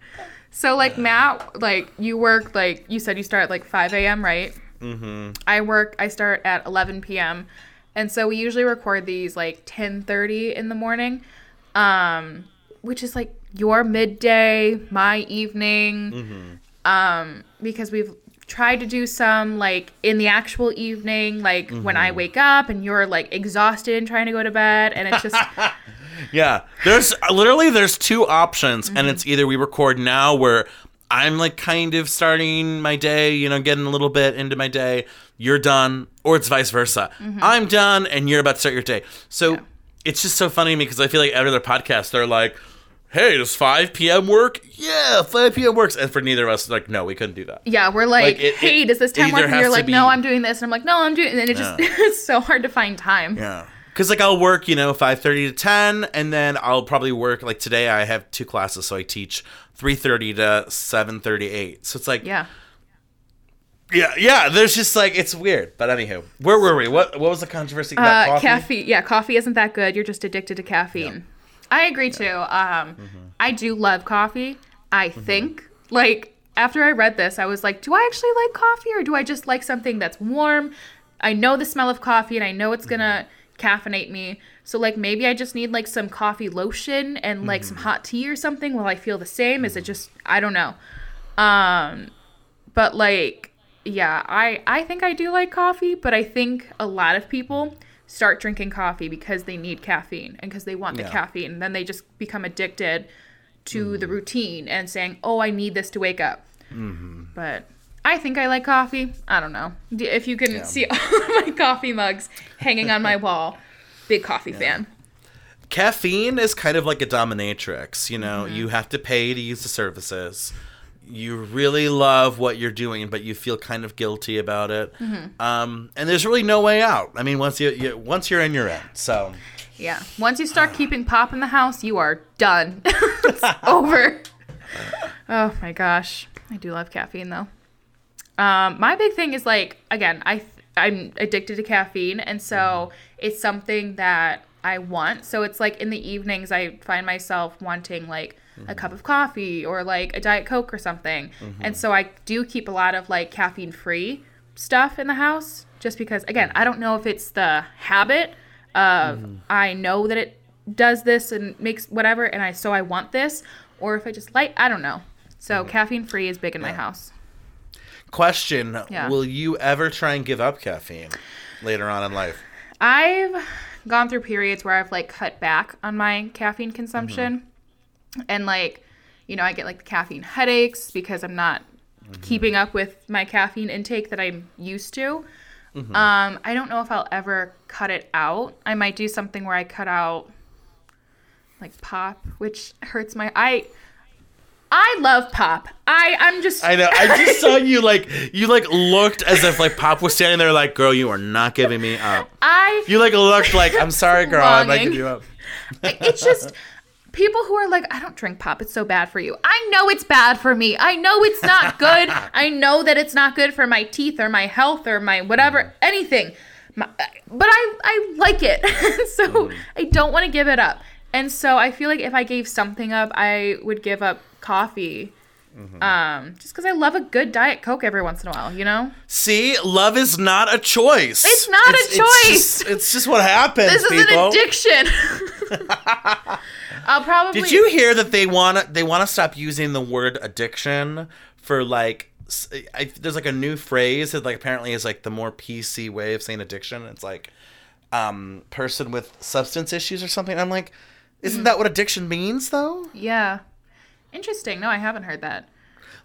so like Matt, like you work like you said you start at like 5 a.m. right? Mm-hmm. I work. I start at 11 p.m. And so we usually record these like 10:30 in the morning, um, which is like your midday, my evening, um, because we've tried to do some like in the actual evening, like when I wake up and you're like exhausted and trying to go to bed, and it's just Yeah, there's literally there's two options, Mm-hmm. and it's either we record now where I'm like kind of starting my day, you know, getting a little bit into my day. You're done, or it's vice versa. I'm done, and you're about to start your day. So Mm-hmm. Yeah. it's just so funny to me because I feel like every other podcast they're like, "Hey, does 5 p.m. work?" Yeah, 5 p.m. works, and for neither of us, like, no, we couldn't do that. Yeah, we're like, Like, it- hey, it does this time work? And you're like, be- no, I'm doing this. And I'm like, no, I'm doing. And then it just Yeah. it's so hard to find time. Yeah. Cause like I'll work, you know, five thirty to ten, and then I'll probably work like today. I have two classes, so I teach three thirty to seven thirty eight. So it's like, Yeah. yeah, yeah. There's just like it's weird. But anywho, where were we? What what was the controversy about Uh, coffee? caffeine. Yeah, coffee isn't that good. You're just addicted to caffeine. I agree too. Um, Mm-hmm. I do love coffee. I think like after I read this, I was like, do I actually like coffee or do I just like something that's warm? I know the smell of coffee and I know it's gonna caffeinate me. So like maybe I just need like some coffee lotion and like some hot tea or something. while I feel the same? Is it just I don't know. Um, but like yeah, I I think I do like coffee, but I think a lot of people start drinking coffee because they need caffeine and because they want the Yeah. caffeine. And then they just become addicted to the routine and saying, "Oh, I need this to wake up." But I think I like coffee. I don't know. If you can Yeah. see all of my coffee mugs hanging on my wall, big coffee fan. caffeine is kind of like a dominatrix you know Mm-hmm. you have to pay to use the services you really love what you're doing but you feel kind of guilty about it Mm-hmm. um, and there's really no way out i mean once you, you once you're in you're in so Yeah. Once you start keeping pop in the house, you are done. it's over. Oh my gosh. I do love caffeine though. Um, my big thing is like again, I I'm addicted to caffeine and so it's something that I want. So it's like in the evenings I find myself wanting like a cup of coffee or like a diet coke or something. Mm-hmm. And so I do keep a lot of like caffeine free stuff in the house just because again, I don't know if it's the habit of mm. I know that it does this and makes whatever and I so I want this or if I just like I don't know. So mm-hmm. caffeine free is big in my house. question Yeah. will you ever try and give up caffeine later on in life I've gone through periods where I've like cut back on my caffeine consumption. Mm-hmm. And like, you know, I get like the caffeine headaches because I'm not keeping up with my caffeine intake that I'm used to. Um, I don't know if I'll ever cut it out. I might do something where I cut out like pop, which hurts my I I love pop. I I'm just I know. I just saw you like you like looked as if like Pop was standing there like, girl, you are not giving me up. I You like looked like, I'm sorry, girl, I'm not giving you up. it's just people who are like, I don't drink pop. It's so bad for you. I know it's bad for me. I know it's not good. I know that it's not good for my teeth or my health or my whatever, mm. anything. My, but I, I like it. so mm. I don't want to give it up. And so I feel like if I gave something up, I would give up coffee. Um, just because I love a good diet coke every once in a while, you know. See, love is not a choice. It's not a It's choice. just, it's just what happens. This is people. an addiction. I'll probably. Did you hear that they want to they want to stop using the word addiction for like I, there's like a new phrase that like apparently is like the more PC way of saying addiction. It's like um person with substance issues or something. I'm like, isn't Hmm. that what addiction means though? Yeah. Interesting. No, I haven't heard that.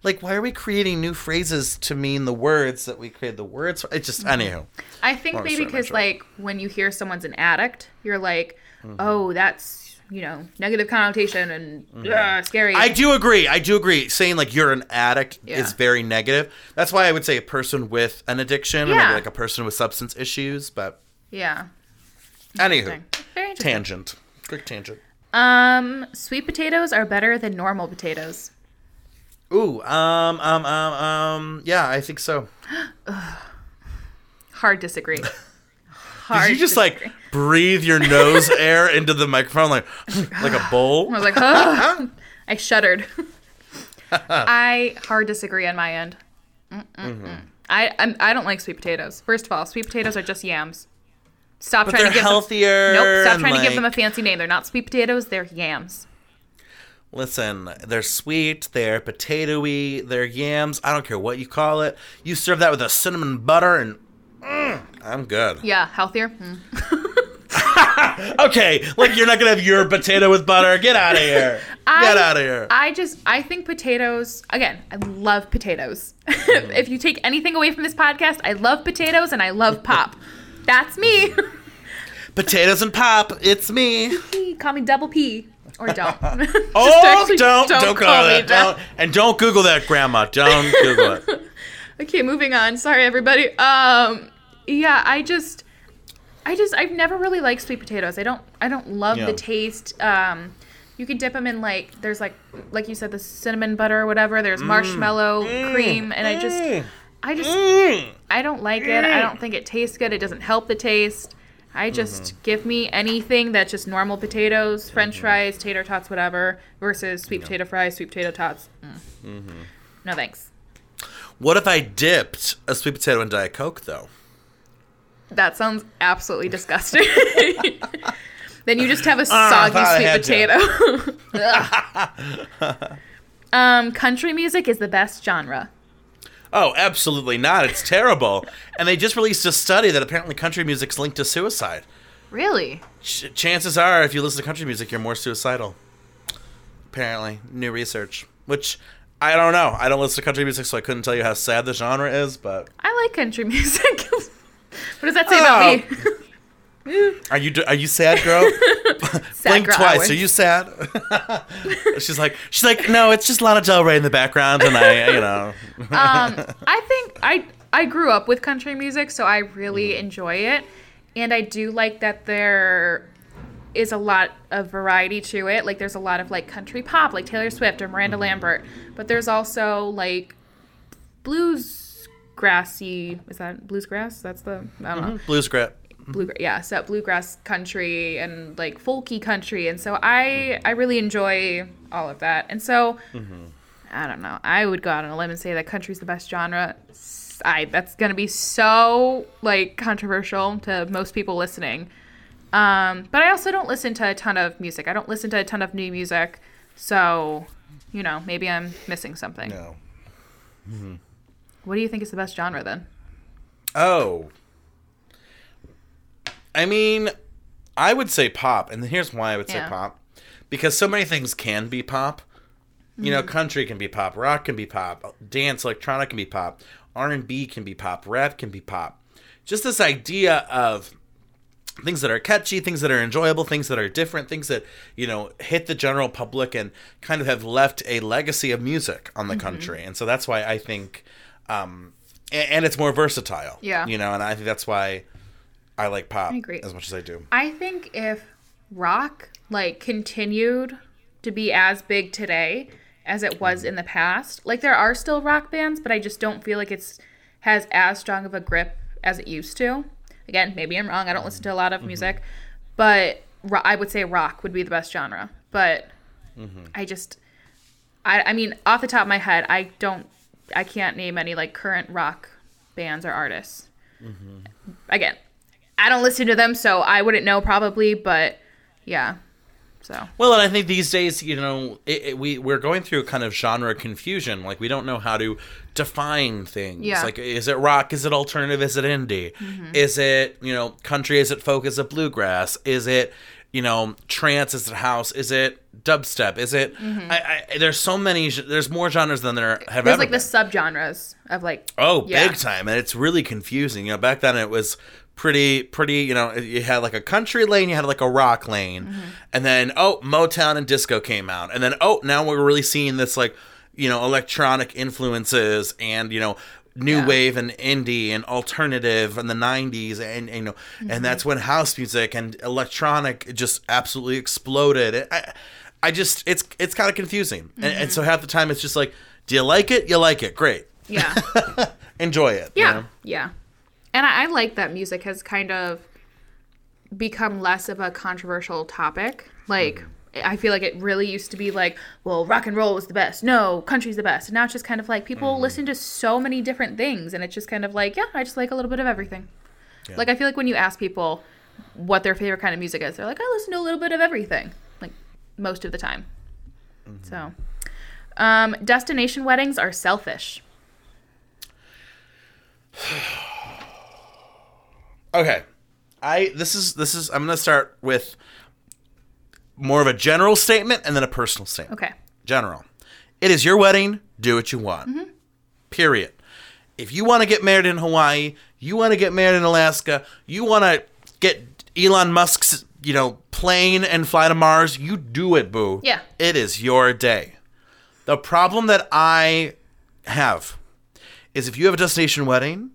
Like, why are we creating new phrases to mean the words that we created the words? For? It's just Mm-hmm. anywho. I think maybe because like when you hear someone's an addict, you're like, Mm-hmm. oh, that's you know negative connotation and ugh, scary. Mm-hmm. I do agree. I do agree. Saying like you're an addict Yeah. is very negative. That's why I would say a person with an addiction or Yeah. maybe like a person with substance issues. But yeah. anywho, Very interesting. tangent. Quick tangent. Um, sweet potatoes are better than normal potatoes. Ooh, um, um, um, um, yeah, I think so. Hard disagree. Did Hard you just disagree. like breathe your nose air into the microphone like like a bowl? I was like, "Ugh." I shuddered. I hard disagree on my end. Mm-mm-mm. I I'm, I don't like sweet potatoes. First of all, sweet potatoes are just yams. Stop But trying to give healthier. them. Nope. Stop trying to give them a fancy name. They're not sweet potatoes. They're yams. Listen, they're sweet, they're potatoey, they're yams. I don't care what you call it. You serve that with a cinnamon butter, and mm, I'm good. Yeah, healthier. Mm. Okay, like you're not gonna have your potato with butter. Get out of here. Get I- out of here. I just I think potatoes. Again, I love potatoes. If you take anything away from this podcast, I love potatoes and I love pop. That's me. Potatoes and pop. It's me. call me double P or don't. Oh, actually don't don't, call me that. Don't and don't Google that, Grandma. Don't Google it. Okay, moving on. Sorry, everybody. Um, yeah, I just, I just, I've never really liked sweet potatoes. I don't, I don't love Yeah. the taste. Um, you can dip them in like, there's like, like you said, the cinnamon butter or whatever. There's marshmallow cream, and I just, Mm. I just, Mm. I don't like it. I don't think it tastes good. It doesn't help the taste. I just Mm-hmm. give me anything that's just normal potatoes, French fries, tater tots, whatever, versus sweet potato fries, sweet potato tots. Mm. Mm-hmm. No thanks. What if I dipped a sweet potato in Diet Coke though? That sounds absolutely disgusting. then you just have a Ah, soggy I sweet potato. Um, country music is the best genre. Oh, absolutely not. It's terrible. and they just released a study that apparently country music's linked to suicide. Really? Ch- chances are, if you listen to country music, you're more suicidal. Apparently, new research. Which I don't know. I don't listen to country music, so I couldn't tell you how sad the genre is. But I like country music. what does that say about oh. me? are you are you sad, girl? Sad Blink girl twice. hours. Are you sad? she's like, she's like, no, it's just Lana Del Rey in the background, and I, you know, um, I think I I grew up with country music, so I really Mm. enjoy it, and I do like that there is a lot of variety to it. Like there's a lot of like country pop, like Taylor Swift or Miranda Mm-hmm. Lambert, but there's also like blues grassy. Is that bluesgrass? That's the I don't know blues grit. Blue yeah so bluegrass country and like folky country and so i i really enjoy all of that. And so i don't know i would go out on a limb and say that country's the best genre. I that's gonna be so like controversial to most people listening. Um but i also don't listen to a ton of music. I don't listen to a ton of new music. So you know maybe i'm missing something. No. what do you think is the best genre then? Oh. I mean, I would say pop, and here's why I would say pop. Because so many things can be pop. You know, country can be pop, rock can be pop, dance, electronic can be pop, R&B can be pop, rap can be pop. Just this idea of things that are catchy, things that are enjoyable, things that are different, things that, you know, hit the general public and kind of have left a legacy of music on the country. And so that's why I think um and, and it's more versatile. Yeah. You know, and I think that's why I like pop I agree. as much as I do. I think if rock like continued to be as big today as it was mm. in the past, like there are still rock bands, but I just don't feel like it's has as strong of a grip as it used to. Again, maybe I'm wrong. I don't listen to a lot of mm-hmm. music, but ro- I would say rock would be the best genre. But mm-hmm. I just, I, I mean, off the top of my head, I don't, I can't name any like current rock bands or artists. Mm-hmm. Again, I don't listen to them, so I wouldn't know probably, but yeah. So Well, and I think these days, you know, it, it, we we're going through kind of genre confusion. Like we don't know how to define things. Yeah. Like, is it rock? Is it alternative? Is it indie? Mm-hmm. Is it you know country? Is it folk? Is it bluegrass? Is it you know trance? Is it house? Is it dubstep? Is it? Mm-hmm. I, I, there's so many. There's more genres than there have there's ever There's like the subgenres of like Oh, Yeah. big time, and it's really confusing. You know, back then it was pretty, pretty. You know, you had like a country lane, you had like a rock lane, Mm-hmm. and then oh, Motown and disco came out, and then oh, now we're really seeing this like you know electronic influences and you know new Yeah. wave and indie and alternative in the 90s and, and, you know Mm-hmm. and that's when house music and electronic just absolutely exploded I, I just it's it's kind of confusing and, and Mm-hmm. so half the time it's just like do you like it you like it great yeah. enjoy it you Yeah, know? yeah. And I, I like that music has kind of become less of a controversial topic. Like, I feel like it really used to be like, well, rock and roll was the best. No, country's the best. And now it's just kind of like people listen to so many different things. And it's just kind of like, yeah, I just like a little bit of everything. Like, I feel like when you ask people what their favorite kind of music is, they're like, I listen to a little bit of everything. Like, most of the time. So, um, destination weddings are selfish. Okay. I this is this is i'm gonna start with more of a general statement and then a personal statement. Okay. general. It is your wedding. Do what you want. Mm-hmm. period. If you want to get married in hawaii you want to get married in alaska you want to get elon musk's you know plane and fly to mars you do it boo. Yeah. it is your day. The problem that i have is if you have a destination wedding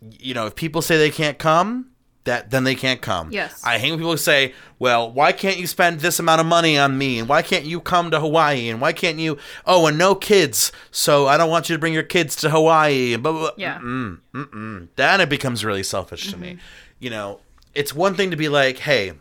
you know if people say they can't come that then they can't come Yes. i hate when people who say well why can't you spend this amount of money on me and why can't you come to hawaii and why can't you oh and no kids so i don't want you to bring your kids to hawaii and blah, blah, blah. Yeah. then it becomes really selfish to me mm-hmm. you know it's one thing to be like hey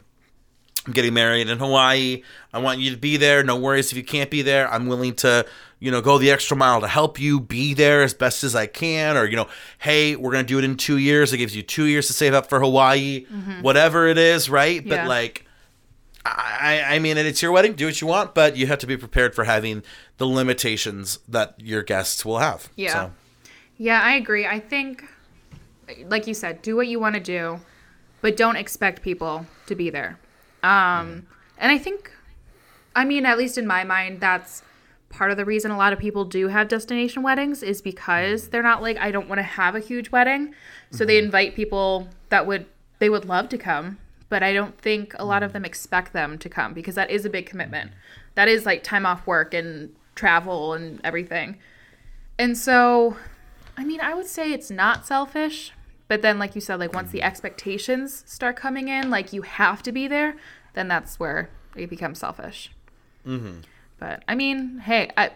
I'm getting married in Hawaii. I want you to be there. No worries if you can't be there. I'm willing to, you know, go the extra mile to help you be there as best as I can. Or, you know, hey, we're going to do it in two years. It gives you two years to save up for Hawaii, whatever it is, right? But like, I, I mean, it's your wedding. Do what you want, but you have to be prepared for having the limitations that your guests will have. Yeah. So, Yeah, I agree. I think, like you said, do what you want to do, but don't expect people to be there. Um, and I think, I mean, at least in my mind, that's part of the reason a lot of people do have destination weddings is because mm. they're not like, I don't want to have a huge wedding. So they mm-hmm. invite people that would, they would love to come, but I don't think a lot of mm. them expect them to come because that is a big commitment. That is like time off work and travel and everything. And so, I mean, I would say it's not selfish, but then, like you said, like once the mm. expectations start coming in, like you have to be there, then that's where it becomes selfish. Mm-hmm. But I mean, hey, I,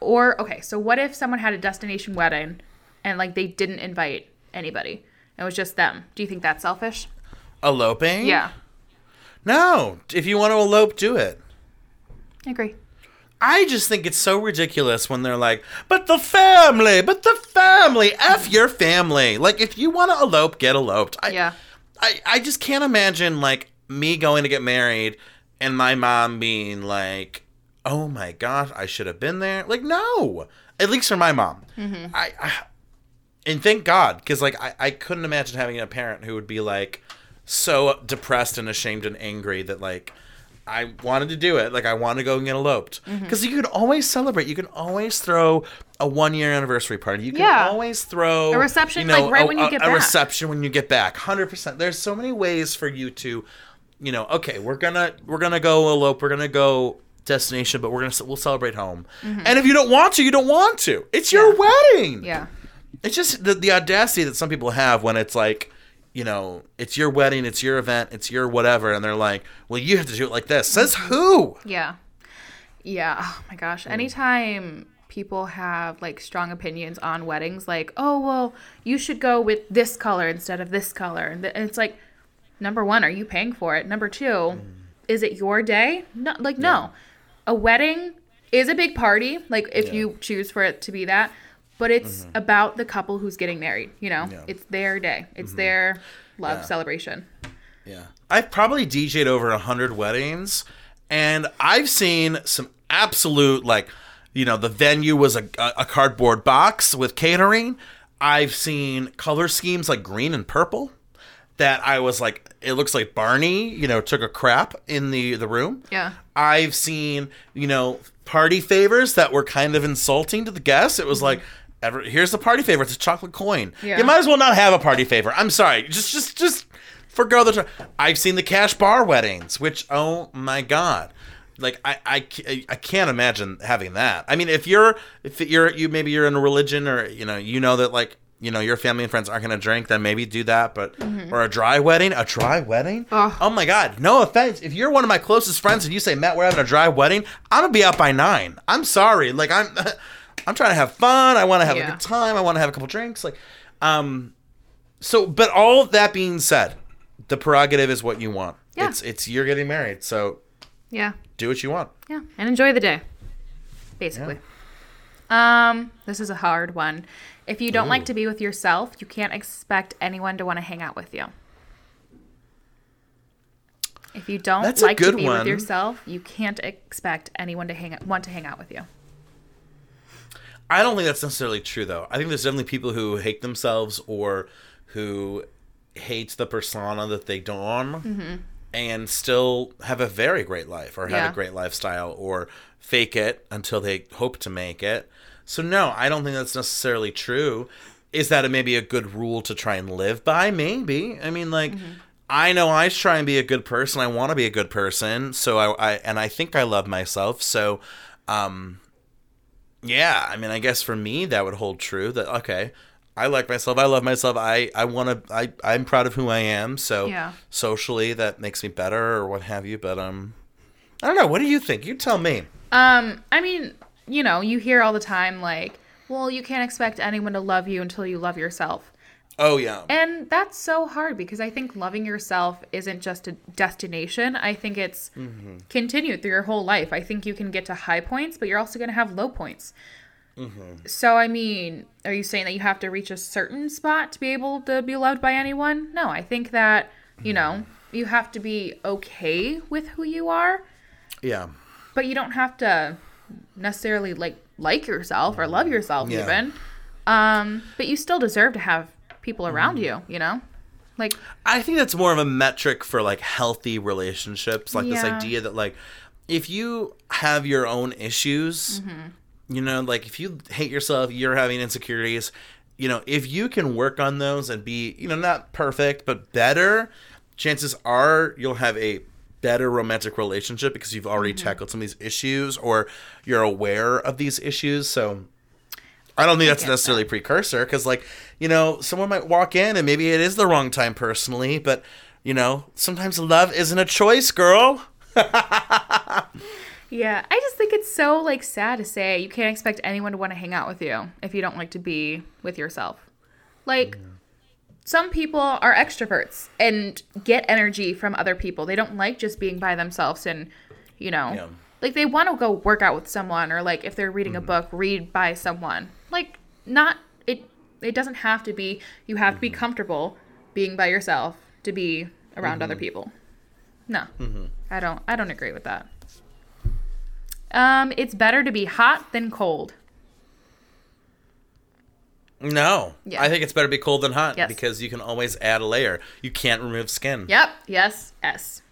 or okay, so what if someone had a destination wedding and like they didn't invite anybody? It was just them. Do you think that's selfish? Eloping? Yeah, No. If you want to elope, do it. I agree. I just think it's so ridiculous when they're like, but the family, but the family, F your family. Like, if you want to elope, get eloped. I, Yeah. I, I just can't imagine, like, me going to get married and my mom being like, oh my gosh, I should have been there. Like, no. At least for my mom. Mm-hmm. I, I and thank God, because like I, I couldn't imagine having a parent who would be like so depressed and ashamed and angry that like I wanted to do it, like I wanted to go and get eloped, mm-hmm. because you could always celebrate. You can always throw a one year anniversary party. You can Yeah. always throw A reception, You like, right a, when you a- get a back. reception when you get back. Hundred percent. There's so many ways for you to, you know, okay, we're gonna we're gonna go elope. We're gonna go destination, but we're gonna we'll celebrate home. Mm-hmm. And if you don't want to, you don't want to. It's your wedding. Mm-hmm. Yeah. It's just the, the audacity that some people have when it's like, you know, it's your wedding, it's your event, it's your whatever, and they're like, well, you have to do it like this. Says mm-hmm. who? Yeah. Yeah. Oh my gosh. Mm. Anytime people have like strong opinions on weddings, like, oh, well, you should go with this color instead of this color. And it's like, number one, are you paying for it? Number two, mm. is it your day? No, like, no. A wedding is a big party, like, if Yeah. you choose for it to be that. But it's mm-hmm. about the couple who's getting married. You know, Yeah. it's their day. It's mm-hmm. their love Yeah. celebration. Yeah. I've probably DJ'd over a hundred weddings, and I've seen some absolute like, you know, the venue was a, a a cardboard box with catering. I've seen color schemes like green and purple that I was like, it looks like Barney, you know, took a crap in the the room. Yeah. I've seen, you know, party favors that were kind of insulting to the guests. It was mm-hmm. like, ever, here's the party favor. It's a chocolate coin. Yeah. You might as well not have a party favor. I'm sorry. Just, just, just forgo the. I've seen the cash bar weddings, which oh my god. Like I, I, I can't imagine having that. I mean, if you're, if you're, you maybe you're in a religion or you know, you know that like, you know, your family and friends aren't going to drink, then maybe do that. But or a dry wedding, a dry wedding. Ugh. Oh my God! No offense. If you're one of my closest friends and you say, Matt, we're having a dry wedding, I'm gonna be out by nine. I'm sorry. Like I'm, I'm trying to have fun. I want to have Yeah. a good time. I want to have a couple drinks. Like, um, so. But all that being said, the prerogative is what you want. Yeah. It's it's you're getting married, so Yeah. do what you want. Yeah, and enjoy the day. Basically. Um, this is a hard one. If you don't like to be with yourself, you can't expect anyone to want to hang out with you. If you don't That's like to be one. with yourself, you can't expect anyone to hang want to hang out with you. I don't think that's necessarily true, though. I think there's definitely people who hate themselves or who hate the persona that they don and still have a very great life or have Yeah. a great lifestyle or fake it until they hope to make it. So, no, I don't think that's necessarily true. Is that a, maybe a good rule to try and live by? Maybe. I mean, like, I know I try and be a good person. I want to be a good person. So, I, I and I think I love myself. So, um, yeah, I mean, I guess for me that would hold true. That okay, I like myself. I love myself. I I want to. I I'm proud of who I am. So Yeah. socially, that makes me better or what have you. But um, I don't know. What do you think? You tell me. Um, I mean, you know, you hear all the time like, well, you can't expect anyone to love you until you love yourself. Oh yeah. And that's so hard because I think loving yourself isn't just a destination. I think it's continued through your whole life. I think you can get to high points, but you're also going to have low points. Mm-hmm. So, I mean, are you saying that you have to reach a certain spot to be able to be loved by anyone? No, I think that, you know, mm-hmm. you have to be okay with who you are, Yeah. but you don't have to necessarily like like yourself or love yourself Yeah. even. Um, but you still deserve to have people mm-hmm. around you, you know? Like I think that's more of a metric for like healthy relationships. Like this idea that like if you have your own issues, you know, like if you hate yourself, you're having insecurities, you know, if you can work on those and be, you know, not perfect, but better, chances are you'll have a better romantic relationship because you've already tackled some of these issues or you're aware of these issues. So I don't think that's necessarily a precursor because, like, you know, someone might walk in and maybe it is the wrong time personally, but, you know, sometimes love isn't a choice, girl. Yeah, I just think it's so like sad to say you can't expect anyone to want to hang out with you if you don't like to be with yourself. Like some people are extroverts and get energy from other people. They don't like just being by themselves and you know, Yeah. like they want to go work out with someone or like if they're reading a mm-hmm. book, read by someone. Like not it it doesn't have to be you have to be mm-hmm. comfortable being by yourself to be around other mm-hmm. people. No. I don't I don't agree with that. Um, it's better to be hot than cold. No. Yeah. I think it's better to be cold than hot Yes. because you can always add a layer. You can't remove skin. Yep. Yes. S.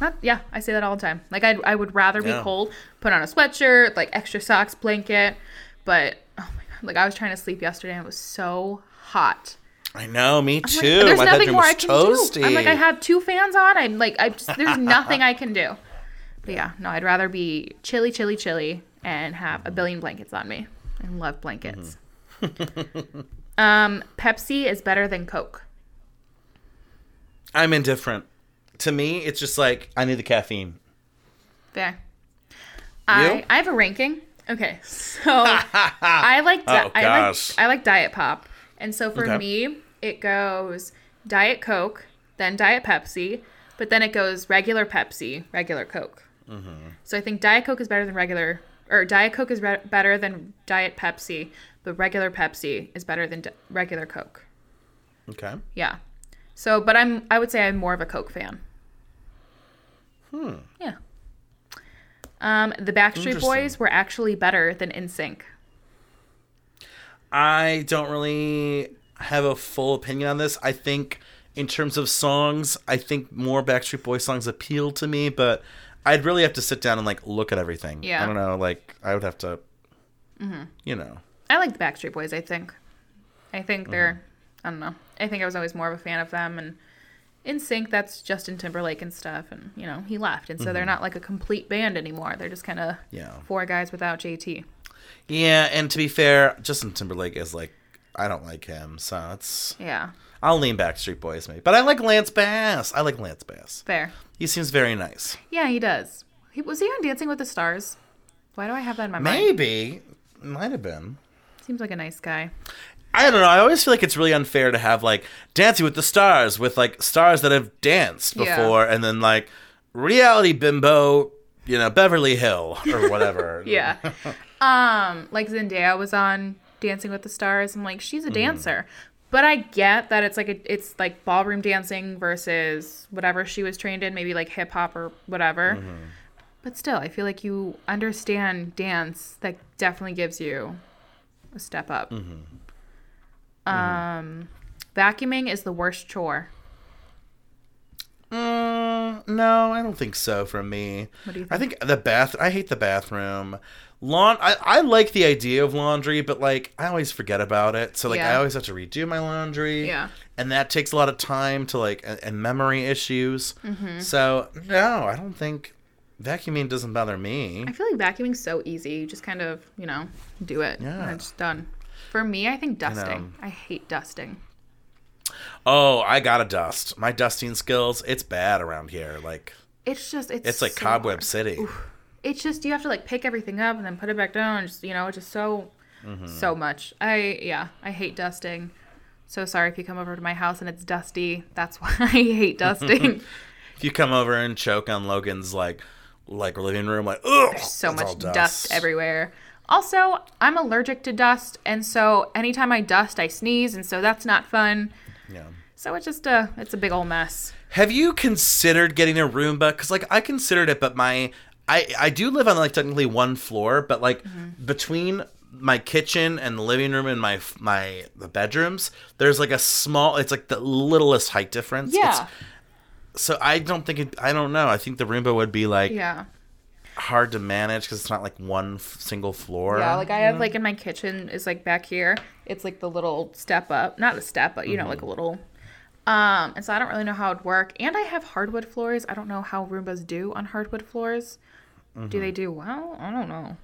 Not, yeah, I say that all the time. Like I, I would rather be Yeah. cold, put on a sweatshirt, like extra socks, blanket. But oh my god, like I was trying to sleep yesterday and it was so hot. I know, me I'm like, too. there's My nothing bedroom more was I can toasty. do. I'm like I have two fans on. I'm like I just there's nothing I can do. But yeah, no, I'd rather be chilly, chilly, chilly, and have a billion blankets on me. I love blankets. Mm-hmm. um, Pepsi is better than Coke. I'm indifferent. To me, it's just like I need the caffeine. Fair. I I have a ranking. Okay, so I like di- Oh, I like I like Diet Pop, and so for Okay. me it goes Diet Coke, then Diet Pepsi, but then it goes regular Pepsi, regular Coke. Mm-hmm. So I think Diet Coke is better than regular, or Diet Coke is re- better than Diet Pepsi, but regular Pepsi is better than di- regular Coke. Okay. Yeah. So, but I'm I would say I'm more of a Coke fan. Hmm. Yeah. Um, the Backstreet Boys were actually better than NSYNC. I don't really have a full opinion on this. I think in terms of songs, I think more Backstreet Boys songs appeal to me, but I'd really have to sit down and like look at everything. Yeah. I don't know. Like I would have to, you know. I like the Backstreet Boys. I think. I think they're. Mm-hmm. I don't know. I think I was always more of a fan of them and. NSYNC, that's Justin Timberlake and stuff, and you know he left, and so they're not like a complete band anymore. They're just kind of Mm-hmm. Yeah. four guys without JT. Yeah, and to be fair, Justin Timberlake is like I don't like him, so it's Yeah, I'll lean Backstreet Boys maybe. But I like Lance Bass. I like Lance Bass. fair. He seems very nice. Yeah, he does. He, was he on Dancing with the Stars? Why do I have that in my mind? Maybe might have been. Seems like a nice guy. I don't know. I always feel like it's really unfair to have like Dancing with the Stars with like stars that have danced Yeah. before, and then like reality bimbo, you know, Beverly Hill or whatever. Yeah. um, like Zendaya was on Dancing with the Stars. I'm like, she's a dancer. But I get that it's like a, it's like ballroom dancing versus whatever she was trained in, maybe like hip hop or whatever. But still, I feel like you understand dance. That definitely gives you a step up. Um, vacuuming is the worst chore. Mm, no, I don't think so. For me, What do you I think the bath. I hate the bathroom. Lawn. I, I like the idea of laundry, but like I always forget about it. So like I always have to redo my laundry. Yeah. and that takes a lot of time to like and, and memory issues. Mm-hmm. So no, I don't think vacuuming doesn't bother me. I feel like vacuuming's so easy. You just kind of, you know, do it. Yeah. And it's done. For me, I think dusting. know. I hate dusting. Oh, I gotta dust. My dusting skills, it's bad around here. Like It's just it's it's like so Cobweb hard. City. It's just you have to like pick everything up and then put it back down. Just you know, it's just so Mm-hmm. so much. I yeah, I hate dusting. So sorry if you come over to my house and it's dusty. That's why I hate dusting. If you come over and choke on Logan's like like living room, like ugh, so it's all much dust. everywhere. Also, I'm allergic to dust, and so anytime I dust, I sneeze, and so that's not fun. Yeah. So it's just a it's a big old mess. Have you considered getting a Roomba? Because like I considered it, but my I I do live on like technically one floor, but like Mm-hmm. between my kitchen and the living room and my my the bedrooms, there's like a small. It's like the littlest height difference. Yeah. It's, so I don't think it. I don't know. I think the Roomba would be like Yeah. hard to manage because it's not like one f- single floor. Yeah, like I have like in my kitchen is like back here. It's like the little step up, not a step, but you know, like a little. Um, and so I don't really know how it'd work. And I have hardwood floors. I don't know how Roombas do on hardwood floors. Mm-hmm. Do they do well? I don't know.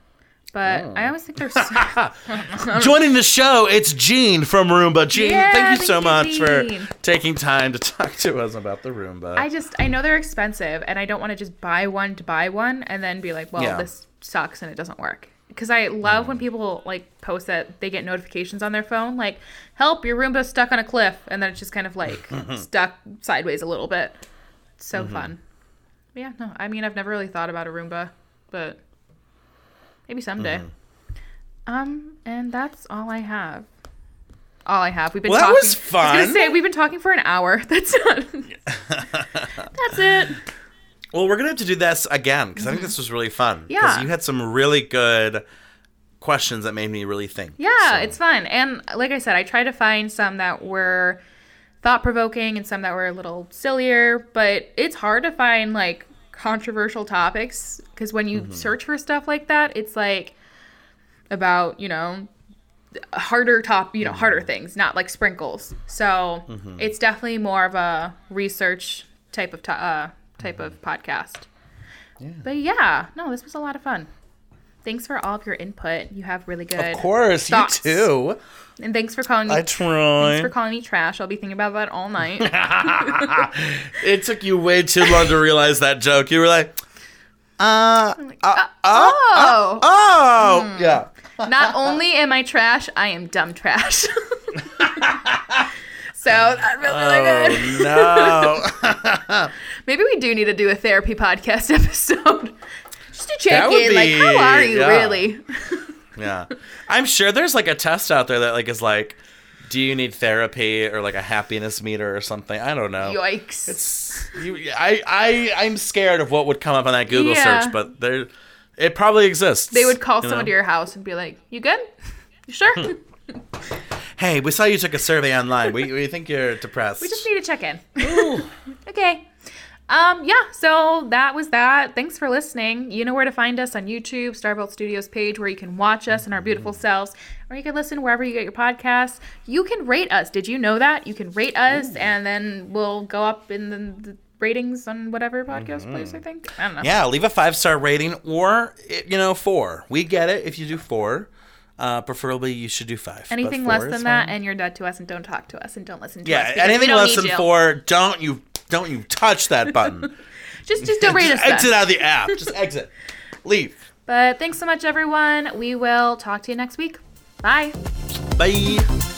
But I oh. always think they're. So- Joining the show, it's Gene from Roomba. Gene, Yeah, thank you so much Gene. for taking time to talk to us about the Roomba. I just I know they're expensive, and I don't want to just buy one to buy one and then be like, well, Yeah. this sucks and it doesn't work. Because I love when mm. people like post that they get notifications on their phone, like "Help, your Roomba's stuck on a cliff," and then it's just kind of like stuck sideways a little bit. It's so mm-hmm. fun. But yeah, no, I mean I've never really thought about a Roomba, but maybe someday. Um, and that's all I have. All I have. We've been Well, that talking. was I was gonna fun. say we've been talking for an hour. That's not. that's it. well, we're gonna have to do this again because I think this was really fun. Because Mm-hmm. Yeah. you had some really good questions that made me really think. Yeah, So- it's fun. And like I said, I try to find some that were thought provoking and some that were a little sillier, but it's hard to find like controversial topics because when you mm-hmm. search for stuff like that, it's like about, you know, harder top, you know, harder mm-hmm. things, not like sprinkles. So, mm-hmm. it's definitely more of a research type of to- uh, type of podcast. But yeah, no, this was a lot of fun. Thanks for all of your input. You have really good Of course, thoughts. you too. and thanks for calling me. I try. Thanks for calling me trash. I'll be thinking about that all night. It took you way too long to realize that joke. You were like, uh, uh, oh, oh, yeah. not only am I trash, I am dumb trash. so that really good. Oh no. Maybe we do need to do a therapy podcast episode. Just to check in, like, how are you yeah. really? Yeah. I'm sure there's like a test out there that like is like, do you need therapy or like a happiness meter or something? I don't know. Yikes. It's you I I I'm scared of what would come up on that Google Yeah. search, but there it probably exists. they would call someone know? to your house and be like, "You good? You sure? Hey, we saw you took a survey online. we we think you're depressed. we just need to check in." okay. Um, yeah, so that was that. Thanks for listening. You know where to find us on YouTube, Starbolt Studios page, where you can watch us and our beautiful selves, or you can listen wherever you get your podcasts. You can rate us. Did you know that? You can rate us, and then we'll go up in the, the ratings on whatever podcast place, I think. I don't know. Yeah, leave a five star rating or it- you know four. We get it if you do four. Uh, preferably you should do five. but Anything four less is than that, fine. and you're dead to us, and don't talk to us, and don't listen to us. yeah, because we anything don't less need than you. four, don't you don't you touch that button. Just, just don't rate us. Exit out of the app. Just exit. Leave. But thanks so much, everyone. We will talk to you next week. Bye. Bye.